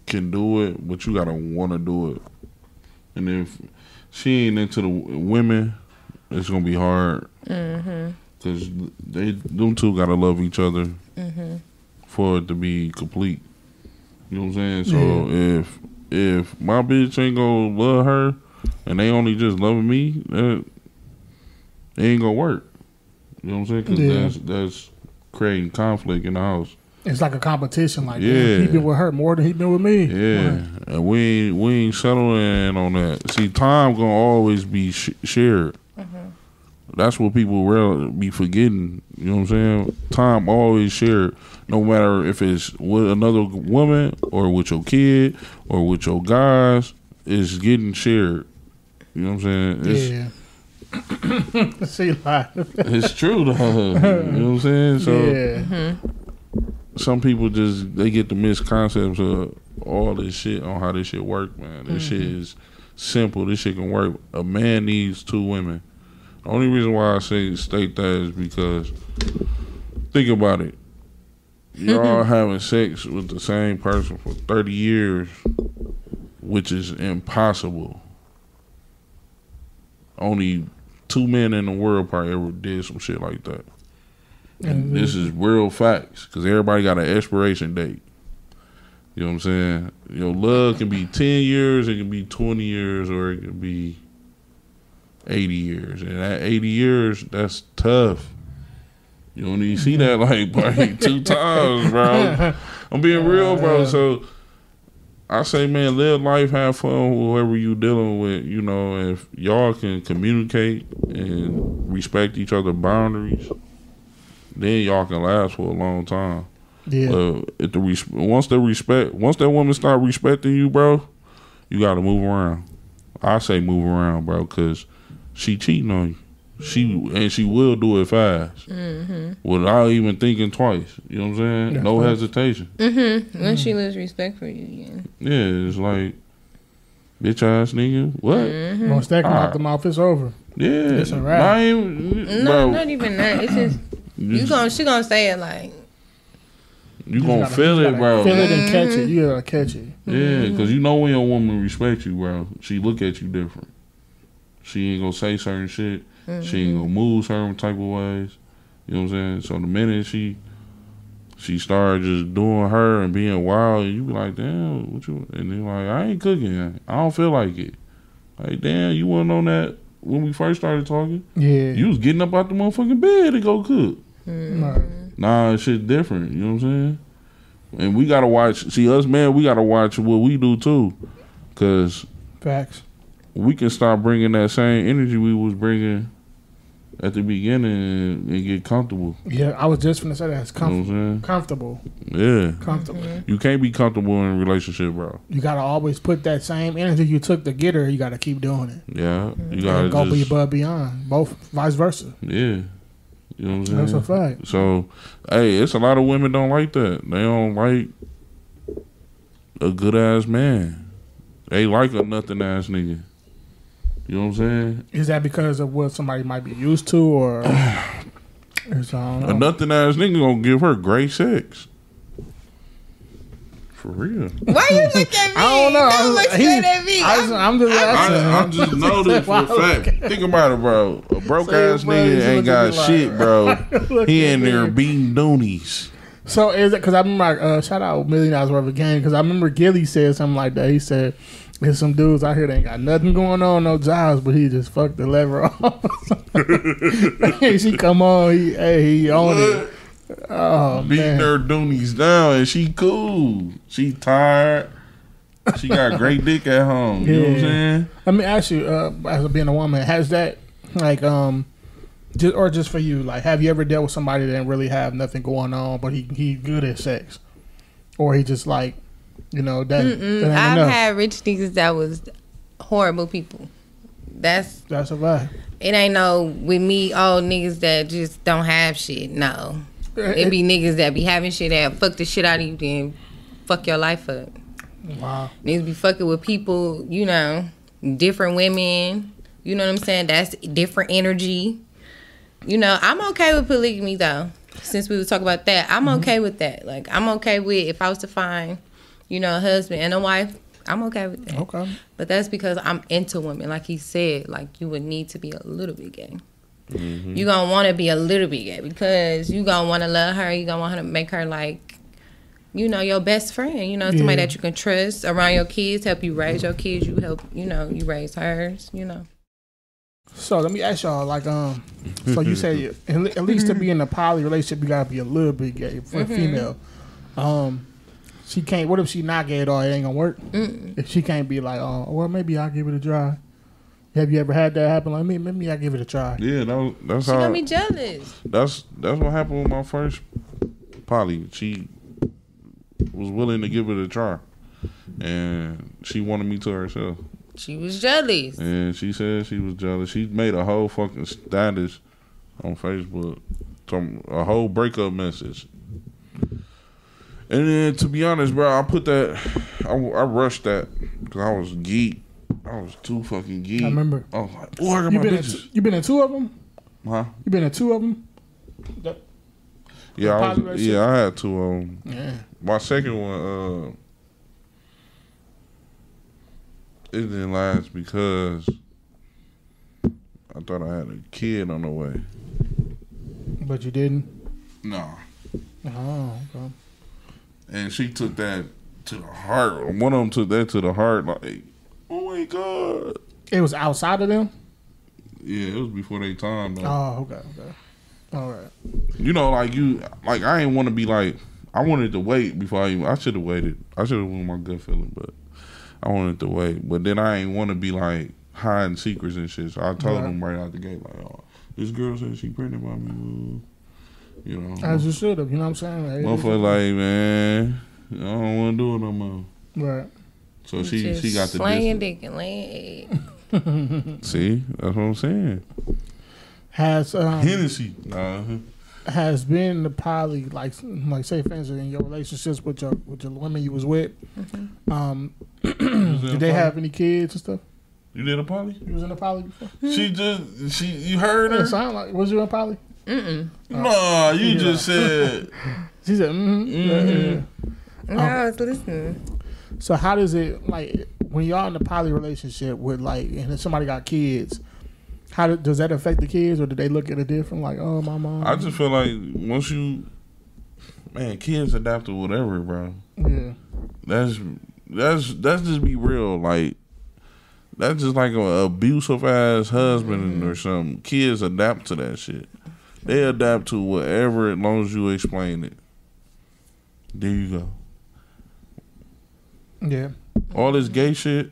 can do it, but you gotta want to do it. And if she ain't into the women, it's gonna be hard hmm because they them two gotta love each other hmm for it to be complete. You know what I'm saying? So if if my bitch ain't gonna love her and they only just loving me, that it ain't gonna work. You know what I'm saying? Because Yeah. that's that's creating conflict in the house. It's like a competition. Like, Yeah. he been with her more than he been with me. Yeah, and we ain't, we ain't settling on that. See, time gonna always be sh- shared. Mm-hmm. That's what people rarely be forgetting. You know what I'm saying? Time always shared, no matter if it's with another woman or with your kid or with your guys. It's getting shared. You know what I'm saying? It's, Yeah. See, like, it's true though. you know what I'm saying? So yeah. Mm-hmm. some people just they get the misconceptions of all this shit on how this shit work, man. This shit mm-hmm. is simple. This shit can work. A man needs two women. The only reason why I say state that is because think about it. Y'all mm-hmm. having sex with the same person for thirty years, which is impossible. Only two men in the world probably ever did some shit like that. And Mhm. this is real facts because everybody got an expiration date. You know what I'm saying? Your love can be 10 years, it can be 20 years, or it can be 80 years. And that 80 years, that's tough. You don't even see that like probably two times, bro. I'm being real, bro. So I say, man, live life, have fun with whoever you dealing with. You know, if y'all can communicate and respect each other's boundaries, then y'all can last for a long time. Yeah. But if the res- once the respect, once that woman start respecting you, bro, you got to move around. I say move around, bro, because she cheating on you. She and she will do it fast mm-hmm. without even thinking twice. You know what I'm saying? That's no right. hesitation. hmm When she mm-hmm. lose respect for you, yeah. Yeah, it's like bitch ass nigga. What? Mm-hmm. Once that come Alright. out the mouth, it's over. Yeah, It's a wrap. not even, No, bro. not even that. It's just you Just- gonna she gonna say it like You gonna gotta- feel you it, bro. Feel it and catch it. Mm-hmm. You gotta catch it. Yeah, because you know when a woman respect you, bro, she look at you different. She ain't gonna say certain shit. She ain't mm-hmm. gonna move certain type of ways. You know what I'm saying? So the minute she she started just doing her and being wild, you be like, damn, what you? And then like, I ain't cooking. I don't feel like it. Like, damn, you wasn't on that when we first started talking. Yeah. You was getting up out the motherfucking bed to go cook. Mm-hmm. Right. Nah, shit different. You know what I'm saying? And we gotta watch. See us, man. We gotta watch what we do too, cause Facts. We can start bringing that same energy we was bringing at the beginning and, and get comfortable. Yeah, I was just gonna say that. It's You know what comfortable. I'm Comfortable. saying? Yeah. Comfortable. Mm-hmm. You can't be comfortable in a relationship, bro. You gotta always put that same energy you took to get her. You gotta keep doing it. Yeah. You mm-hmm. gotta go be just, above beyond. Both, vice versa. yeah. You know what I'm That's saying? a fact. So, hey, it's a lot of women don't like that. They don't like a good ass man. They like a nothing ass nigga. You know what I'm saying? Is that because of what somebody might be used to, or? It's, I don't A nothing ass nigga gonna give her great sex. For real. Why you look at me? I don't know. Don't look I'm- he- straight at me. I was, I'm just asking. I, I just know this for a fact. Think about it, bro. A broke Say ass bro. Nigga ain't got like- shit, bro. He at in there me. beating doonies. So is it because I remember uh, shout out million dollars worth of game because I remember Gillie said something like that. He said there's some dudes out here that ain't got nothing going on, no jobs, but he just fucked the lever off. Hey, she come on, he hey he on it. Oh Beating man, her doonies down, and she cool. She tired. She got great dick at home. You know what I'm saying? let me ask you, uh, as being a woman, has that like um, just or just for you, like have you ever dealt with somebody that didn't really have nothing going on, but he he good at sex, or he just like you know that, that I've enough. had rich niggas that was horrible people. That's That's a fact. it. Ain't no with me. Oh, niggas that just don't have shit. No, it be niggas that be having shit that fuck the shit out of you, then fuck your life up. Wow. Niggas be fucking with people, you know, different women. You know what I'm saying? That's different energy. You know, I'm okay with polygamy though. Since we were talking about that, I'm mm-hmm. okay with that. Like, I'm okay with if I was to find, you know, a husband and a wife. I'm okay with that. Okay. But that's because I'm into women. Like he said, like you would need to be a little bit gay. You're gonna want to be a little bit gay because you gonna want to love her. You gonna want to make her like, you know, your best friend. You know, somebody Yeah. that you can trust around your kids, help you raise your kids. You help, you know, you raise hers. You know. So let me ask y'all, like, um, so you say at at least to be in a poly relationship, you gotta be a little bit gay for a female. Um, she can't. What if she not gay at all? It ain't gonna work. If she can't be like, oh, well, maybe I'll give it a try. Have you ever had that happen? Like me, maybe I'll give it a try. Yeah, that that's She how. gonna be jealous. That's that's what happened with my first poly. She was willing to give it a try, and she wanted me to herself. She was jealous. And she said she was jealous. She made a whole fucking status on Facebook, a whole breakup message. And then, to be honest, bro, I put that, I, I rushed that because I was geek. I was too fucking geek. I remember. I was like, oh, I got You my been in, bitches. you been in two of them? Huh? You been in two of them? That, Yeah, I was, yeah, I had two of them. yeah. My second one, uh, it didn't last because I thought I had a kid on the way. But you didn't. No. Oh, okay. And she took that to the heart. One of them took that to the heart. Like, oh my god. It was outside of them. Yeah, it was before they time though. Oh, okay, okay. All right. You know, like you, like I ain't want to be like. I wanted to wait before I even. I should have waited. I should have went my gut feeling, but I wanted to wait. But then I ain't want to be like hiding secrets and shit. So I told Right. them right out the gate, like, oh, this girl said she pregnant by me. Ooh. You know, As you should have. You know what I'm saying? Like, motherfucker, like man, I don't want to do it no more. Right. So she she got the slanging distance. dick and laying egg. See, that's what I'm saying. Has um, Hennessy. Uh-huh. has been the poly like like say for instance in your relationships with your with your women you was with um did they have any kids and stuff You did a poly? you was in a poly before She just she you heard it her? sound like was you in poly No, you just said She said, mm-hmm. mm-hmm. Yeah, yeah. No, um, I was listening. So how does it like when y'all in a poly relationship with like and if somebody got kids? How do, does that affect the kids, or do they look at it different? Like, oh, my mom. I just feel like once you, man, kids adapt to whatever, bro. yeah, That's that's that's just be real. Like that's just like a abusive ass husband mm-hmm. or something. Kids adapt to that shit. They adapt to whatever as long as you explain it. There you go. yeah, All this gay shit.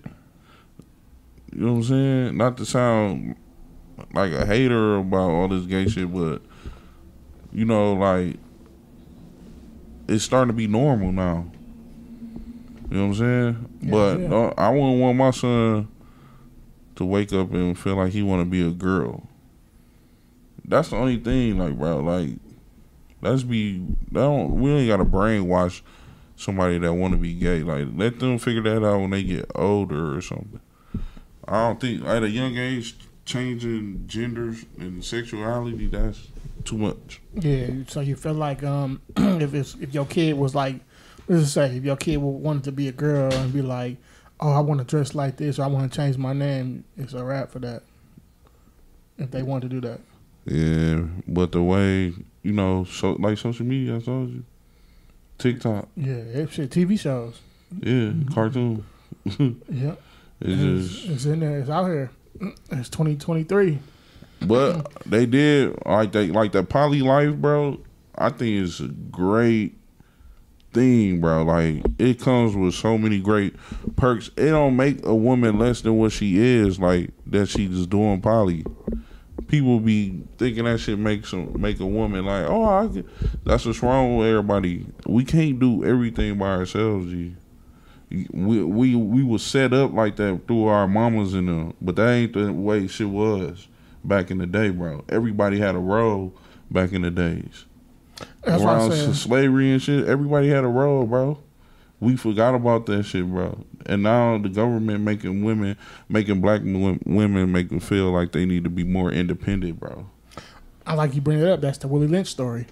You know what I'm saying? Not to sound like a hater about all this gay shit, but you know, like it's starting to be normal now. You know what I'm saying? Yeah, but yeah. uh, I wouldn't want my son to wake up and feel like he want to be a girl. That's the only thing, like, bro. Like, let's be. Don't, we ain't gotta brainwash somebody that want to be gay. Like, let them figure that out when they get older or something. I don't think at a young age changing genders and sexuality. That's too much. yeah. So you feel like um, if it's if your kid was like, let's just say if your kid wanted to be a girl and be like, oh, I want to dress like this, or I want to change my name, it's a for that. If they want to do that, Yeah, but the way you know, so like social media, I told you, TikTok, yeah, it, shit, TV shows, yeah, cartoon. yeah, It's just, it's in there, it's out here. It's twenty twenty three. but they did like they like that poly life, bro. I think it's a great thing, bro. Like it comes with so many great perks. It don't make a woman less than what she is, like that she just doing poly. People be thinking that shit makes them make a woman like, oh, that's what's wrong with everybody. We can't do everything by ourselves, G. We we we was set up like that through our mamas and them, but that ain't the way shit was back in the day, bro. Everybody had a role back in the days That's what I'm around saying. slavery and shit, everybody had a role, bro. We forgot about that shit, bro. And now the government making women, making black women, make them feel like they need to be more independent, bro. I like you bring it up. That's the Willie Lynch story.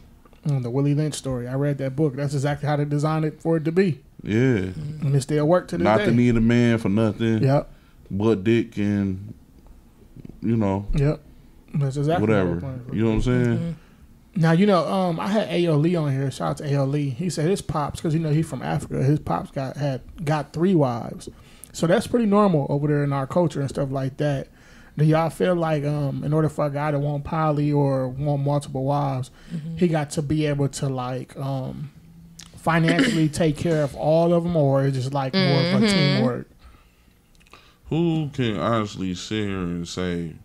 Mm, the Willie Lynch story. I read that book. That's exactly how they designed it for it to be, Yeah, and it still worked to this not day. to need a man for nothing, Yep, but dick and you know yep. That's exactly whatever. What. You know what I'm saying? Now you know, um, I had Ao Lee on here. Shout out to Ao Lee. He said his pops, because you know he's from Africa. His pops got had got three wives, so that's pretty normal over there in our culture and stuff like that. Do y'all feel like, um, in order for a guy to want poly or want multiple wives, he got to be able to like, um, financially take care of all of them, or is just like more of a teamwork? Who can honestly sit here and say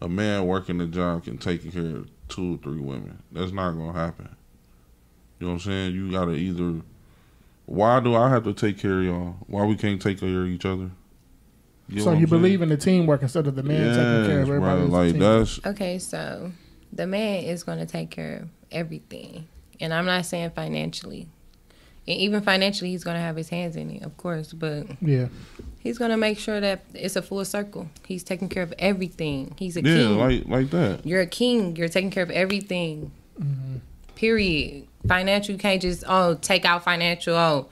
a man working a job can take care of two or three women? That's not gonna happen. You know what I'm saying? You gotta either. Why do I have to take care of y'all? Why we can't take care of each other? You so you I'm saying? believe in the teamwork instead of the man taking care of Yes, everybody? bro. It's Like that's Okay, so the man is going to take care of everything. And I'm not saying financially. And even financially, he's going to have his hands in it, of course. But yeah. he's going to make sure that it's a full circle. He's taking care of everything. He's a yeah, king. like like that. You're a king. You're taking care of everything. Mm-hmm. Period. Financial, you can't just, oh, take out financial. Oh,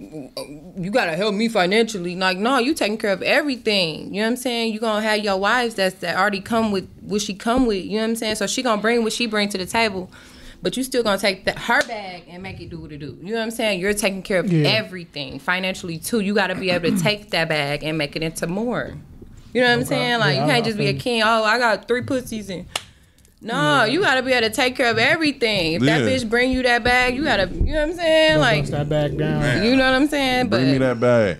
you gotta help me financially. Like, no, you taking care of everything. You know what I'm saying? You gonna have your wives that's that already come with what she come with. You know what I'm saying? So she gonna bring what she bring to the table, but you still gonna take the, her bag and make it do what it do. You know what I'm saying? You're taking care of Yeah. everything financially too. You gotta be able to take that bag and make it into more. You know what I'm saying? Like Yeah, you can't just be a king. Oh, I got three pussies and. No, you gotta be able to take care of everything. If that bitch bring you that bag, you gotta, you know what I'm saying? Don't Like, bust that back down. Man. you know what I'm saying? But Bring me that bag.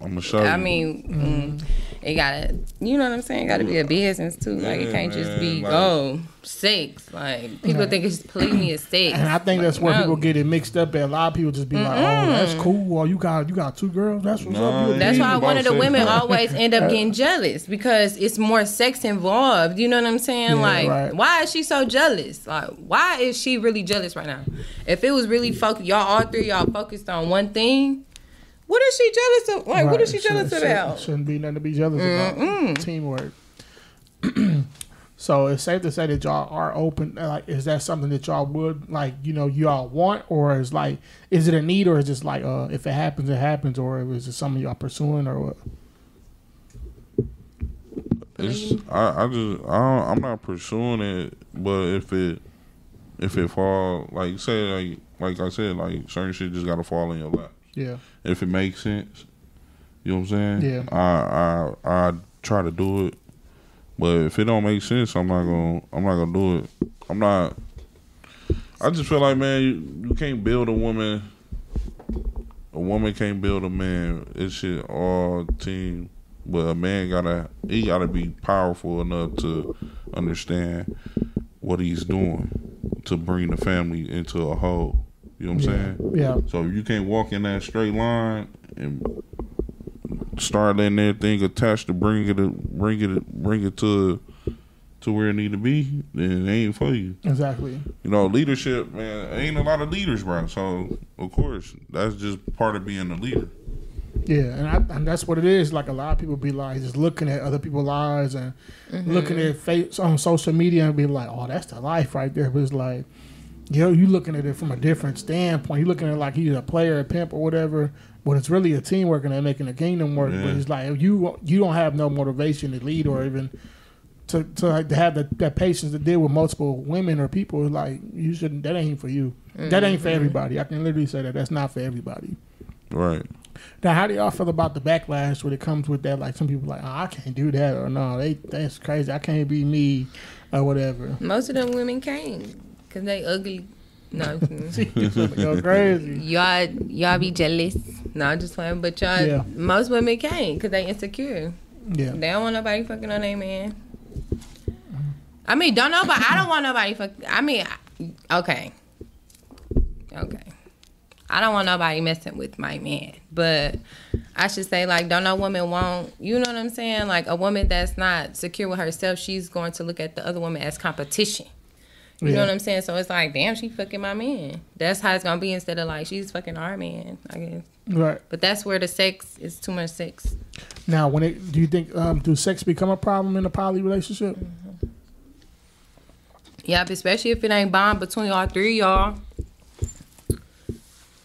I'm gonna show you. I mean, mm, it gotta, you know what I'm saying? It gotta be a business too. Like it can't just be like- oh sex. Like people think it's just polygamy is sex. And I think that's where no. people get it mixed up. At a lot of people just be like, "Oh, that's cool. Or you got you got two girls. That's what's No, up." That's why one of the women bro. always end up getting jealous because it's more sex involved. You know what I'm saying? Yeah, like, right. why is she so jealous? Like, why is she really jealous right now? If it was really focused, y'all all three y'all focused on one thing. What is she jealous of? Like, what Right. is she jealous Should- about? Shouldn't be nothing to be jealous about. Teamwork. So it's safe to say that y'all are open. Like, is that something that y'all would like? You know, y'all want, or is like, is it a need, or is it just like, uh, if it happens, it happens, or is it something y'all pursuing, or what? It's I, I just I don't, I'm not pursuing it, but if it if it fall like say like like I said like certain shit just gotta fall in your lap. Yeah. If it makes sense, you know what I'm saying. Yeah. I I I try to do it, but if it don't make sense, I'm not gonna I'm not gonna do it. I'm not. I just feel like man, you, you can't build a woman. A woman can't build a man. It's shit all team. But a man gotta he gotta be powerful enough to understand what he's doing to bring the family into a whole. You know what I'm Yeah. saying? Yeah. So if you can't walk in that straight line and start letting everything attach to bring it bring it bring it to to where it need to be, then it ain't for you. Exactly. You know, leadership, man, ain't a lot of leaders, bro. So of course, that's just part of being a leader. Yeah, and, I, and that's what it is. Like a lot of people be like just looking at other people's lives and mm-hmm. looking at face on social media and be like, "Oh, that's the life right there." But it's like, yo, you looking at it from a different standpoint. You looking at it like he's a player, a pimp, or whatever. But it's really a team working and making the kingdom work. But Yeah. it's like you you don't have no motivation to lead or even to to, like, to have the, that patience to deal with multiple women or people. Like you shouldn't. That ain't for you. That ain't for mm-hmm. everybody. I can literally say that. That's not for everybody. Right. Now, how do y'all feel about the backlash when it comes with that? Like some people like, oh, I can't do that, or no, they that's crazy. I can't be me, or whatever. Most of them women can't because they ugly. No, Go crazy. y'all y'all be jealous. No, I'm just playing. But y'all, Yeah. most women can't because they insecure. Yeah, They don't want nobody fucking on their man. I mean, don't know, but I don't want nobody fuck. I mean, okay, okay. I don't want nobody messing with my man, but I should say like, don't no woman want. You know what I'm saying? Like a woman that's not secure with herself, she's going to look at the other woman as competition. You Yeah. know what I'm saying? So it's like, damn, she fucking my man. That's how it's gonna be instead of like she's fucking our man. I guess. right. But that's where the sex is too much sex. Now, when it do you think um, do sex become a problem in a poly relationship? Yep, especially if it ain't bond between all three of y'all.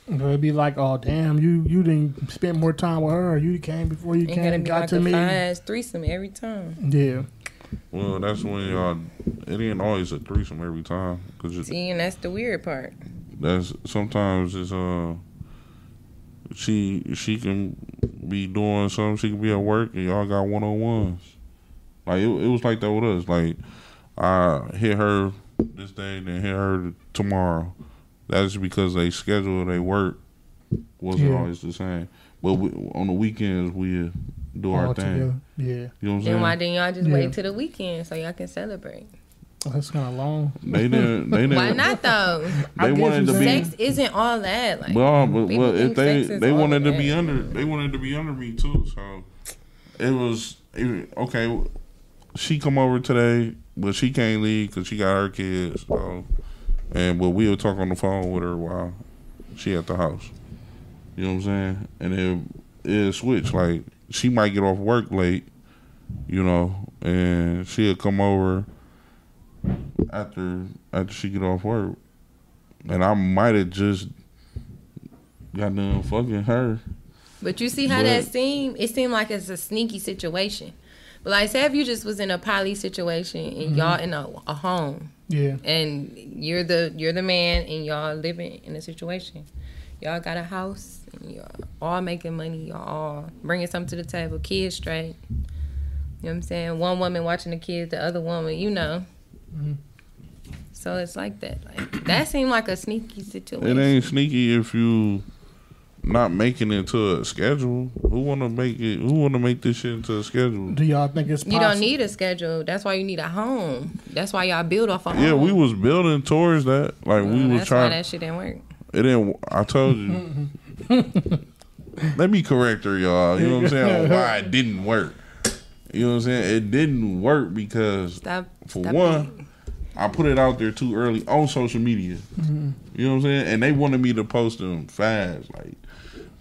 It'd be like, oh damn, you you didn't spend more time with her. You came before you Ain't came be got like to a me. threesome every time. Yeah, Well, that's when y'all. It ain't always a threesome every time because See, and that's the weird part. that's sometimes it's uh. She she can be doing something. She can be at work and y'all got one on ones. Like it, it was like that with us. Like I hit her this day, then hit her tomorrow. That's because they schedule they work wasn't Yeah. always the same. But we, on the weekends we do our all thing. together. Yeah, You know what I'm Then saying? why didn't y'all just Yeah. wait till the weekend so y'all can celebrate? Oh, that's kind of long. They didn't. They didn't. Why not though? They get wanted to be. Sex isn't all that. Like, Well, but, people but if think they they wanted to that. be under they wanted to be under me too. So it was it, okay. She come over today, but she can't leave because she got her kids. So and but we'll talk on the phone with her while she at the house. You know what I'm saying? And then it switched like she might get off work late, you know, and she'll come over after after she get off work, and I might have just got done fucking her. But you see how But- that seemed? It seemed like it's a sneaky situation. But like, say if you just was in a poly situation and Mm-hmm. y'all in a, a home Yeah, and you're the you're the man and y'all living in a situation, y'all got a house and y'all all making money, y'all all bringing something to the table, kids straight. You know what I'm saying? One woman watching the kids, the other woman, you know. Mhm. So it's like that. Like that seemed like a sneaky situation. It ain't sneaky if you not making it to a schedule. Who wanna make it? Who wanna make this shit into a schedule? do y'all think it's You don't need a schedule. That's why you need a home. That's why y'all build off a home. Yeah, we was building towards that. Like we Well, was trying. that shit didn't work. It didn't. I told you. Let me correct her, y'all. You know what I'm saying? Why it didn't work. You know what I'm saying? It didn't work because Stop. For stop one, I put it out there too early on social media. You know what I'm saying? And they wanted me to post them fast, like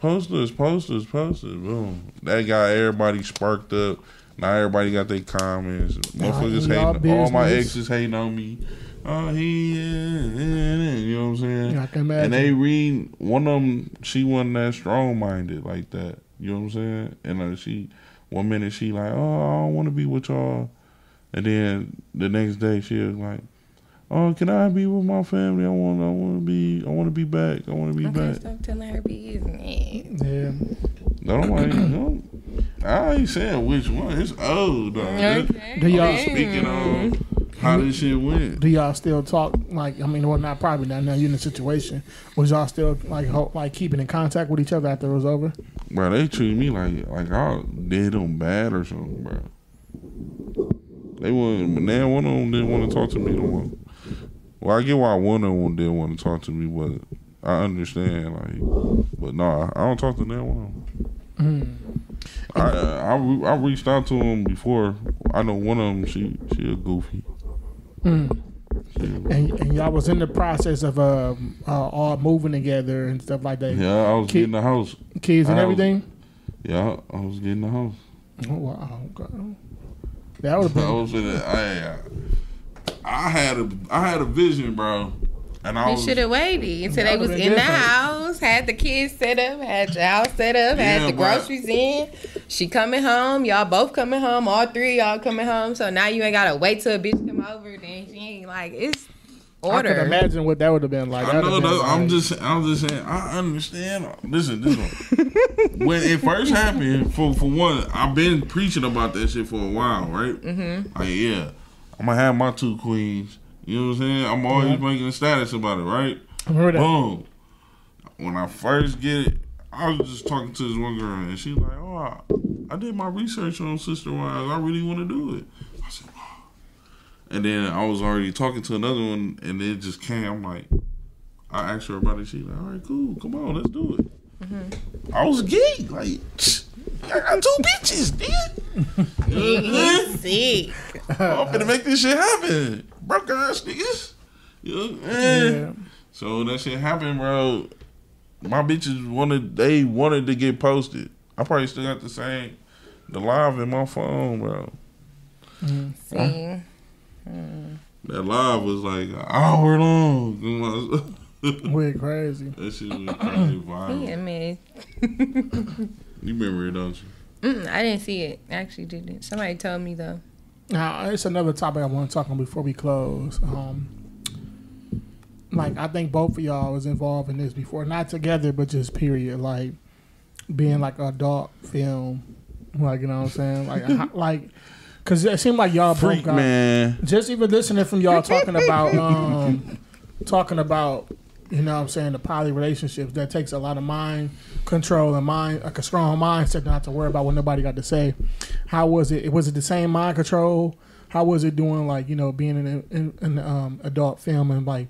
posters, posters, posters. Boom. That got everybody sparked up. Now everybody got their comments. Motherfuckers y'all hating. All my exes hating on me. Oh, he, you know what I'm saying? Yeah, I can imagine. And they read one of them. She wasn't that strong minded like that. You know what I'm saying? And uh, she, one minute she like, oh, I don't want to be with y'all, and then the next day she was like, oh, can I be with my family? I want, I want to be, I want to be back. I want to be Okay, back. stop telling her business. yeah. No, I ain't, no, I ain't saying which one. It's old. Though. Okay. Do y'all- speaking on how did shit went. Do y'all still talk? Like, I mean, well, not probably not now. You're in a situation. Was y'all still like, ho- like keeping in contact with each other after it was over? Bro, they treat me like like I did them bad or something, bro. They wouldn't. Now one of them didn't want to talk to me no more. Well, I get why one of them didn't want to talk to me, but I understand. Like, but no, I don't talk to that one. Mm. I, I I I reached out to him before. I know one of them. She she a goofy. Mm. And, and y'all was in the process of uh, uh, all moving together and stuff like that. yeah, I was Kid- getting the house. Kids and I was- everything. Yeah, I was getting the house. Oh, wow. That would have I was in it. I, I had a I had a vision, bro, and I was should have waited until That they was in been the house, had the kids set up, had your house set up, Yeah, had the but- groceries in. She coming home, y'all both coming home, all three of y'all coming home. So now you ain't gotta wait till a bitch come over. Then she ain't like it's order. I order. could imagine what that would have been like. I That know would've been that. I'm like- just, I'm just saying. I understand. Listen, this one. when it first happened, for for one, I've been preaching about that shit for a while, right? Mm-hmm. Like, yeah, I'm gonna have my two queens. You know what I'm saying? I'm always Yeah. making a status about it, right? I remember that. Boom. When I first get it, I was just talking to this one girl, and she's like, "Oh, I, I did my research on Sister Wives. I really want to do it." I said, "Wow." And then I was already talking to another one, and it just came. I'm like, I asked her about it. She's like, "All right, cool. Come on, let's do it." Mm-hmm. I was geek, like. I got two bitches, nigga. You know what I'm saying? Sick. I'm finna make this shit happen. Broke ass niggas. You know what I'm saying? Yeah. So that shit happened, bro. My bitches wanted they wanted to get posted. I probably still got the same the live in my phone, bro. Mm-hmm. See, hmm. That live was like an hour long. We're crazy. that shit was crazy he viral. a mess. You remember it, don't you? Mm, I didn't see it. I actually didn't. Somebody told me though. Now it's another topic I want to talk on before we close. Um, like I think both of y'all was involved in this before, not together, but just period. Like being like a adult film, like you know what I'm saying, like like because it seemed like y'all both Freak got man. just even listening from y'all talking about um talking about you know what I'm saying the poly relationships that takes a lot of mind control and mind like a strong mindset not to worry about what nobody got to say. How was it? Was it the same mind control? How was it doing like you know being in in, in um, adult film and like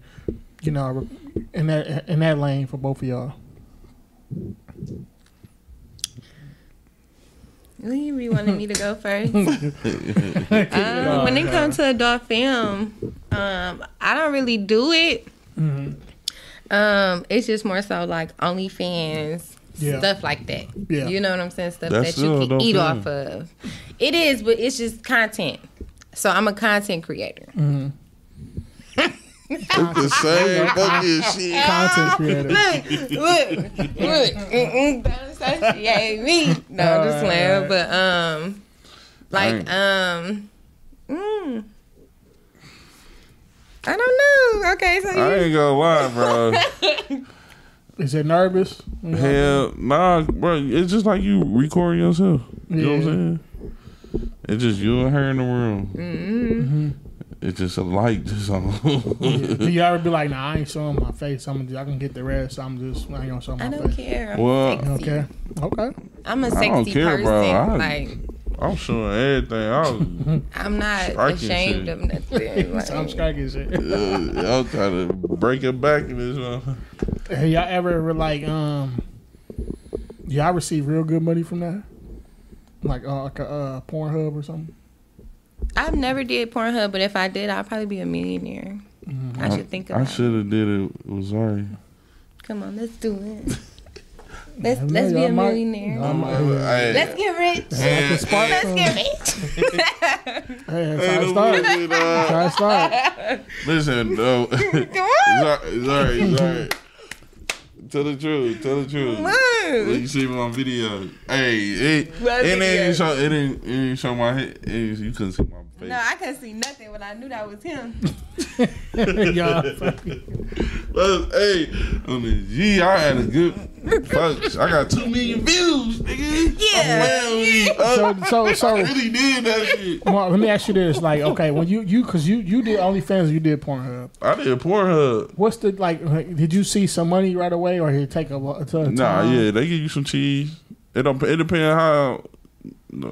you know in that in that lane for both of y'all? You really wanted me to go first. Um, when it comes to adult film, um, I don't really do it. Mhm. Um, it's just more so like OnlyFans, Yeah. stuff like that. Yeah. You know what I'm saying? Stuff That's that still you can eat film. off of. It is, but it's just content. So I'm a content creator. Mm-hmm. It's the same fucking shit. Content creator. look, look, look. Mm-mm, don't associate me. No, I'm just playing. But um, like um, mm, I don't know. Okay, so I you, ain't gonna lie, bro. Is it nervous? You know? Hell, nah, bro. It's just like you recording yourself. You know what I'm saying? It's just you and her in the room. Mm-hmm. It's just a light just on. Do you ever be like, nah, I ain't showing my face. I'm I can get the rest. I'm just I ain't gonna show my I don't face. care. I'm Well- sexy. Okay. Okay. I'm a sexy don't care, person. bro. I- like I'm showing everything. I was, I'm not ashamed shit. of nothing. Like, I'm striking shit. uh, I was trying to break it back in this one. Have y'all ever like um y'all receive real good money from that? Like uh, like a uh, Pornhub or something? I've never did Pornhub, but if I did, I'd probably be a millionaire. Mm-hmm. I should think about I should have did it. it was sorry. Come on, let's do it. Let's Yeah, let's be y'all a might- millionaire. y'all might- Let's get rich. Like a spark Let's from- get rich. Hey, that's Hey, how it no started. bullshit, dog. That's how it started. Listen, no. Come It's on. all right. It's all right. It's all right. Tell the truth. Tell the truth. Look. You see me on video. Hey, it, What it video? ain't show. It didn't. It didn't show my head. It ain't, you couldn't see my face. No, I couldn't see nothing, but I knew that was him. Y'all, But, hey, on the G, I had a good. Fuck, I got two million views, nigga. Yeah. I'm so, so, I so. really did that shit. Mark, let me ask you this: like, okay, when you you because you you did OnlyFans, you did Pornhub. I did Pornhub. What's the like? like, Did you see some money right away, or did it take a lot? To, Nah, yeah, they give you some cheese. It don't. It depends how.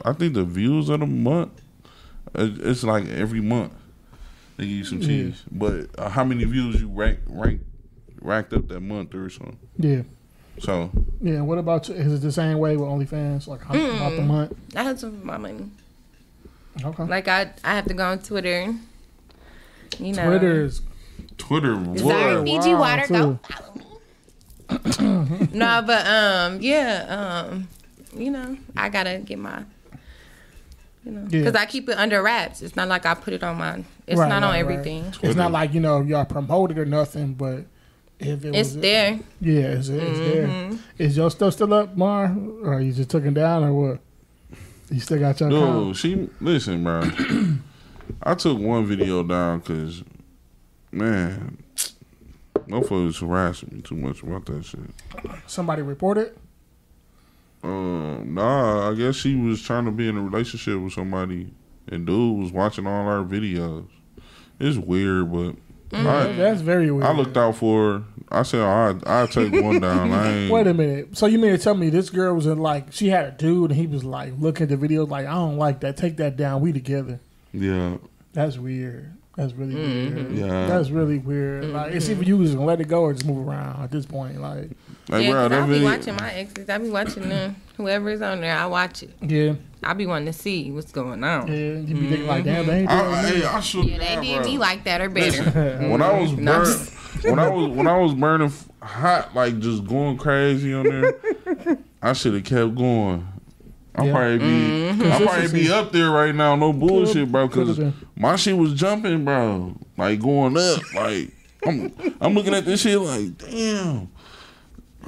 I think the views of the month. It- It's like every month they give you some Yeah. cheese. But uh, how many views you rank rank racked up that month or something? yeah, So yeah. What about? Is it the same way with OnlyFans? Like how, about the month? I had some of my money. Okay. Like I, I have to go on Twitter. You know, Twitter is Twitter, Sorry, what? Fiji Wow, water. Go too. follow me. no, but um, yeah, um, you know, I gotta get my, you know, Yeah. because I keep it under wraps. It's not like I put it on my. It's Right, not on right, right. everything. It's not like you know y'all promoted or nothing, but if it It's was there. yeah, it's, it's mm-hmm. there. Is your stuff still up, Mar, or you just took it down, or what? You still got your No, account? she listen, bro. I took one video down because, man, motherfuckers was harassing me too much about that shit. Somebody reported. Um, nah, I guess she was trying to be in a relationship with somebody, and dude was watching all our videos. It's weird, but mm. I, That's very weird. I looked out for her. I said, I I take one down. I ain't. Wait a minute. So you mean to tell me this girl was in like she had a dude and he was like looking at the videos like I don't like that. Take that down. We together. Yeah, That's weird. That's really mm-hmm. weird. Yeah. That's really weird. Mm-hmm. Like it's either you just gonna let it go or just move around at this point. Like like yeah, bro, 'cause that I'll be video. watching my exes. I be watching them. Whoever's on there, I watch it. yeah, I be wanting to see what's going on. yeah. You be thinking like damn, they ain't I, doing I, hey, I should. Yeah, they did me like that or better. when I was No, burn, when I was when I was burning hot, like just going crazy on there, I should have kept going. I'll Yeah. probably be mm-hmm. I'll probably be up there right now, no bullshit, bro. Because my shit was jumping, bro, like going up. Like I'm I'm looking at this shit like, damn.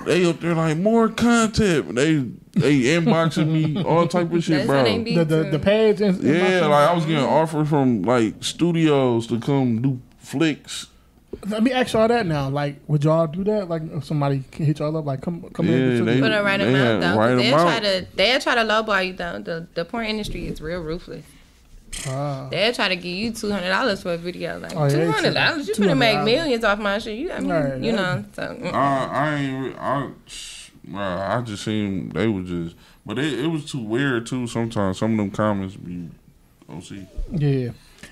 They up there like more content. They they inboxing me all type of shit, That's bro. what they be the the, too. the page. And, Yeah, like I was getting offers from like studios to come do flicks. Let me ask y'all that now. Like, would y'all do that? Like, if somebody can hit y'all up, like, come come Yeah, in. they- Put a right They amount had though. right 'cause they'll amount. try to they'll try to lowball you though. The the porn industry is real ruthless. Wow. They'll try to give you two hundred dollars for a video. Like Oh, yeah, two hundred dollars, you finna make $200. millions off my shit. You, I mean, Right, you that- know. So. I, I ain't. I, bro, I just seen they was just, but it, it was too weird too. Sometimes some of them comments be, oh see, Yeah,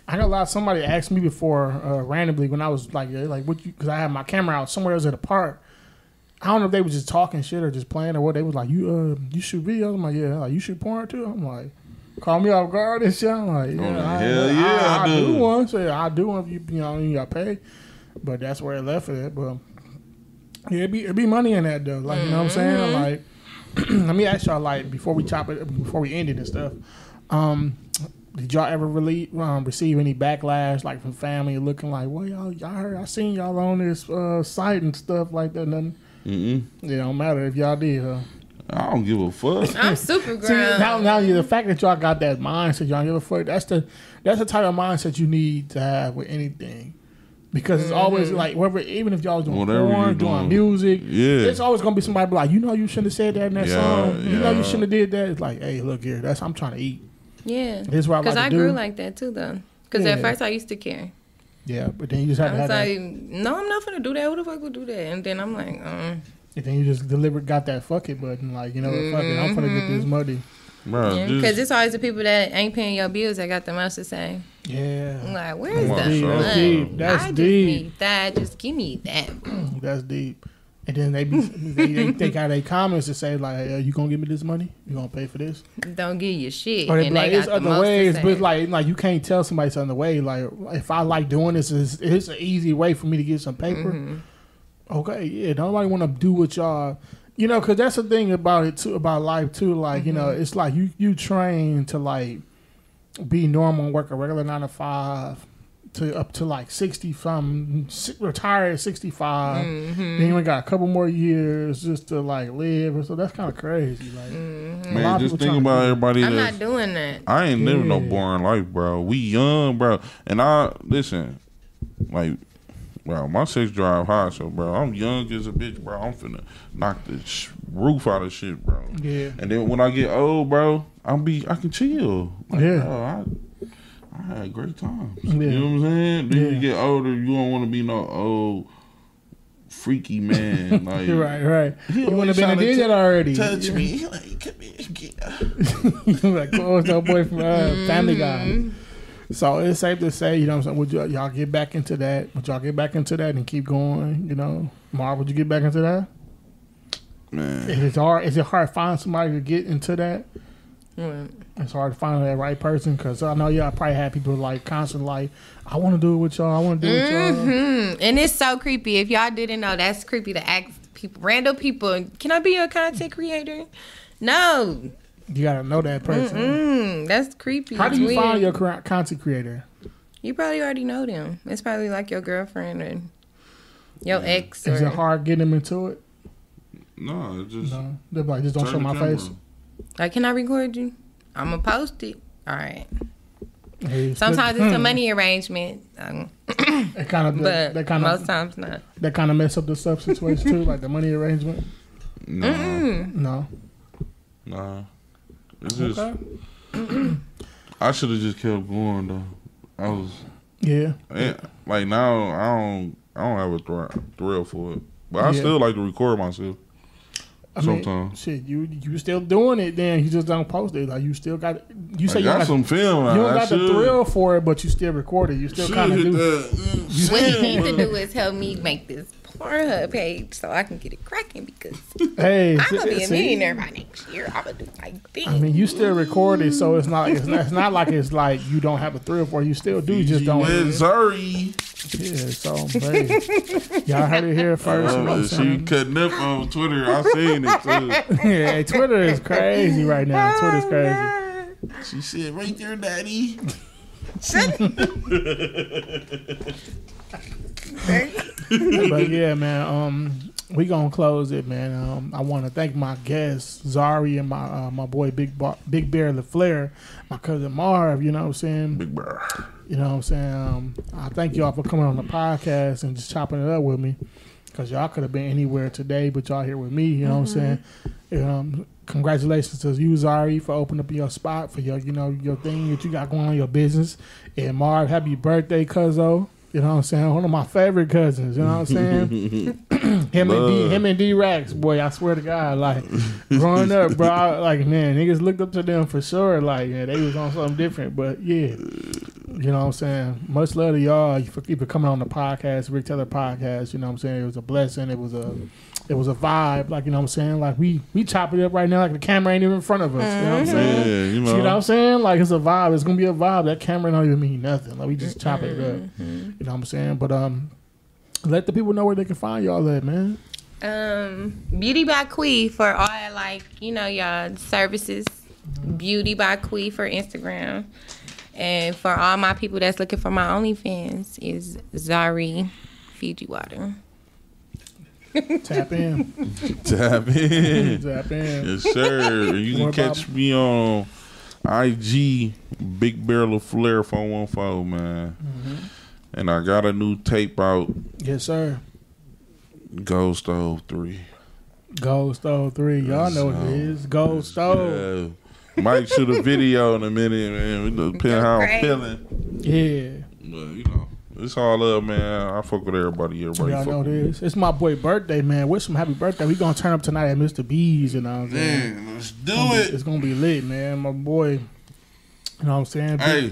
I got a lot. Somebody asked me before uh, randomly when I was like, like what you? Because I had my camera out somewhere else at a park. I don't know if they was just talking shit or just playing or what. They was like, you uh, you shoot videos? I'm like, yeah. Like you shoot porn too? I'm like, call me off guard and shit. I'm like, yeah, Oh, I, hell yeah, I do. do. one. So yeah, I do one if you you know you got paid. But that's where it left it. But yeah, it be it be money in that though. Like you know what I'm saying? Like, let me ask y'all like before we chop it before we end it and stuff. Um, did y'all ever really um, receive any backlash like from family looking like, well, y'all, y'all heard, I seen y'all on this uh, site and stuff like that. Nothing. mm It don't matter if y'all did. Huh? I don't give a fuck. I'm super See, now, grown. now the fact that y'all got that mindset, y'all give a fuck. That's the that's the type of mindset you need to have with anything, because it's always like whether even if y'all doing Whatever porn, doing doing. music, Yeah. it's always gonna be somebody be like, you know, you shouldn't have said that in that Yeah, song. You know, you shouldn't have did that. It's like, hey, look here, that's I'm trying to eat. Yeah, This is what I because like I to grew do. like that too though. Because Yeah. at first I used to care. Yeah, but then you just have I to have was that. like, no, I'm not gonna do that. Who the fuck would do that? And then I'm like, um, And then you just delivered, got that fuck it button. Like, you know, what, fuck it, I'm gonna get this money. Bro, yeah, because it's always the people that ain't paying your bills that got the most to say. I'm Yeah, like, where's Come the son. money? That's deep. That's I just deep. need that. Just give me that. that's deep. And then they be they, they, they got their comments to say like, hey, "You gonna give me this money? You gonna pay for this?" Don't give you shit. Or they be and like, they "It's got the other most ways," but it's like like you can't tell somebody it's other way. Like if I like doing this, it's, it's an easy way for me to get some paper. Mm-hmm. Okay, yeah, nobody want to do what y'all. You know, because that's the thing about it too, about life too. Like, you know, Mm-hmm. it's like you you train to like be normal and work a regular nine to five to up to like sixty from si- retire at sixty Mm-hmm. Then we got a couple more years just to like live. So that's kind of crazy. Like, Mm-hmm. Man, just think about do it. everybody I'm that's not doing that. I ain't living no boring life, bro. We young, bro. And I listen, like, bro, my sex drive high, so bro, I'm young as a bitch, bro. I'm finna knock the sh- roof out of shit, bro. Yeah. And then when I get old, bro, I'll be I can chill. Like, Yeah. bro, I, I had great times. Yeah. You know what I'm saying? Then Yeah. you get older, you don't want to be no old freaky man. Like, right, right. You would have always been and tryna did t- that already. Touch me, like, come here, get like, oh, it's that boy from uh, Family Guy. Mm-hmm. So it's safe to say, you know, what I'm saying, would you, y'all get back into that? Would y'all get back into that and keep going? You know, Marv, would you get back into that? man. Is it hard? Is it hard to find somebody to get into that? Mm. It's hard to find that right person because I know y'all probably had people like constant like, I want to do it with y'all. I want to do it with y'all. hmm And it's so creepy. If y'all didn't know, that's creepy to ask people, random people, can I be your content creator? No. You gotta know that person. Mm, that's creepy. How do you weird. find your content creator? You probably already know them. It's probably like your girlfriend or your ex. Or, Is it hard getting them into it? No, it just No, they're like, just don't show my camera face. Like, can I record you? I'm gonna post it. All right. Hey, Sometimes but- it's a money arrangement, um, That kind of but that, that kind most of times not. that kind of mess up the stuff situation too, like the money arrangement. No. No, nah. It's just okay, I should have just kept going though. I was yeah, eh, like now I don't I don't have a thr- thrill for it, but I Yeah. still like to record myself. I mean, Sometimes. shit, you you still doing it? Then you just don't post it. Like you still got. You say I you got got, some film. you don't I got the thrill for it, but you still record it. You still kind of do. that, What he shit, needs to do is help me make this Pornhub page so I can get it cracking because Hey, I'm gonna be a millionaire by next year. I'm gonna do my thing. I mean, you still record it, so it's not. It's not, it's not like it's like you don't have a thrill for it. You still do. You just don't. Missouri. Yeah, so hey, y'all heard it here first. Oh, you know what I'm she saying? cutting up on Twitter. I seen it too. yeah, Twitter is crazy right now. Twitter's crazy. She said, "Right there, daddy." but yeah, man. Um, we gonna close it, man. Um, I want to thank my guests, Zari and my uh, my boy Big Bar- Big Bear LaFlare, my cousin Marv. You know what I'm saying? Big bear. You know what I'm saying? Um, I thank y'all for coming on the podcast and just chopping it up with me. Cause y'all could have been anywhere today, but y'all here with me. You know what I'm saying? Um, congratulations to you, Zari, for opening up your spot for your, you know, your thing that you got going on, your business. And Marv, happy birthday, Cuzzo. You know what I'm saying? One of my favorite cousins. You know what I'm saying? him and D, him and D Rax, boy. I swear to God, like growing up, bro. I, like man, niggas looked up to them for sure. Like yeah, they was on something different. But yeah, you know what I'm saying. Much love to y'all for keeping coming on the podcast, Rick Taylor podcast. You know what I'm saying. It was a blessing. It was a it was a vibe. Like you know what I'm saying. Like we we chop it up right now. Like the camera ain't even in front of us. You know what I'm saying. Yeah, you See what I'm saying? Like it's a vibe. It's gonna be a vibe. That camera don't even mean nothing. Like we just chop it up. You know what I'm saying? But um, let the people know where they can find y'all at, man. Um, Beauty by Quee for all like you know y'all services. Beauty by Quee for Instagram, and for all my people that's looking for my OnlyFans is Zari Fiji Water. Tap in. Tap in. Tap in. Yes, sir. You can catch about- me on IG Big Bear LaFlare 414, man. Mm-hmm. And I got a new tape out, Yes, sir. Gold Stove 3. Gold Stove 3. Y'all know what it is. Gold Stove. Yeah. Might shoot a video in a minute, man. It depends how I'm feeling. Yeah. But, you know, it's all up, man. I fuck with everybody. Everybody Y'all fuck know this. It's my boy birthday, man. Wish him happy birthday. We gonna turn up tonight at Mr. B's and all that. Man, let's do It's it. It's gonna be lit, man. My boy. You know what I'm saying? Big, Hey,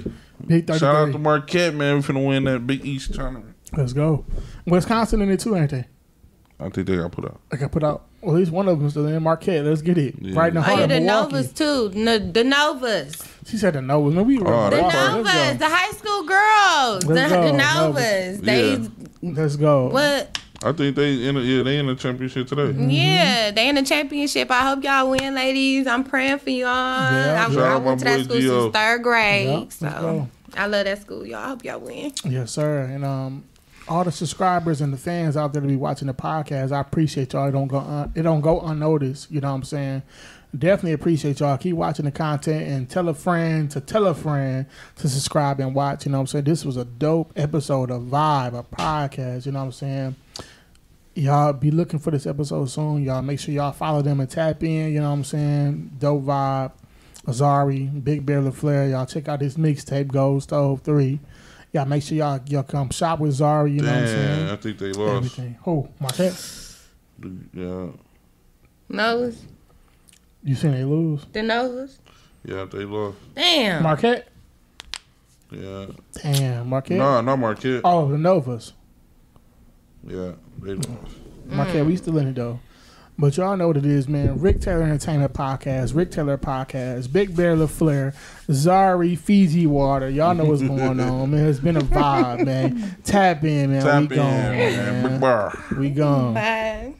big 33. shout out to Marquette, man. We finna win that Big East tournament. Let's go. Wisconsin in it too, ain't they? I think they got put out. I got put out. Well, at least one of them still in Marquette. Let's get it. Yeah. Right in the Oh yeah, the Milwaukee. Novas too. No, the Novas. She said the Novas. Man, we Oh, were The that's Let's Novas, go. the high school girls. The, Let's go, the Novas. Novas. They Yeah. Let's go. what? I think they in a, yeah they in the championship today. Yeah, they in the championship. I hope y'all win, ladies. I'm praying for y'all. Yeah, I, shout I went to that school Gio. since third grade, Yep, so. I love that school. Y'all I hope y'all win. Yes, sir. And um, all the subscribers and the fans out there to be watching the podcast, I appreciate y'all. It don't go un- it don't go unnoticed. You know what I'm saying? Definitely appreciate y'all. Keep watching the content and tell a friend to tell a friend to subscribe and watch. You know what I'm saying? This was a dope episode of Vibe, a podcast. You know what I'm saying? Y'all be looking for this episode soon. Y'all make sure y'all follow them and tap in. You know what I'm saying? Dope Vibe, Azari, Big Bear LaFlare. Y'all check out this mixtape, Gold Stove 3. Y'all make sure y'all y'all come shop with Zari. You know what I'm Damn, saying? I think they lost. Everything. Who? Marquette? Yeah, Nose, You seen they lose? the nose. yeah, they lost. Damn. Marquette? Yeah, Damn, Marquette. no, not Marquette. Oh, the Novas. Yeah, they lost. Marquette, we still in it though. But y'all know what it is, man. Rick Taylor Entertainment Podcast, Rick Taylor Podcast, Big Bear LaFlare, Zari, Fiji Water. Y'all know what's going on, man. It's been a vibe, man. Tap in, man. Tap we in, gone, man. Big man. We gone. Bye.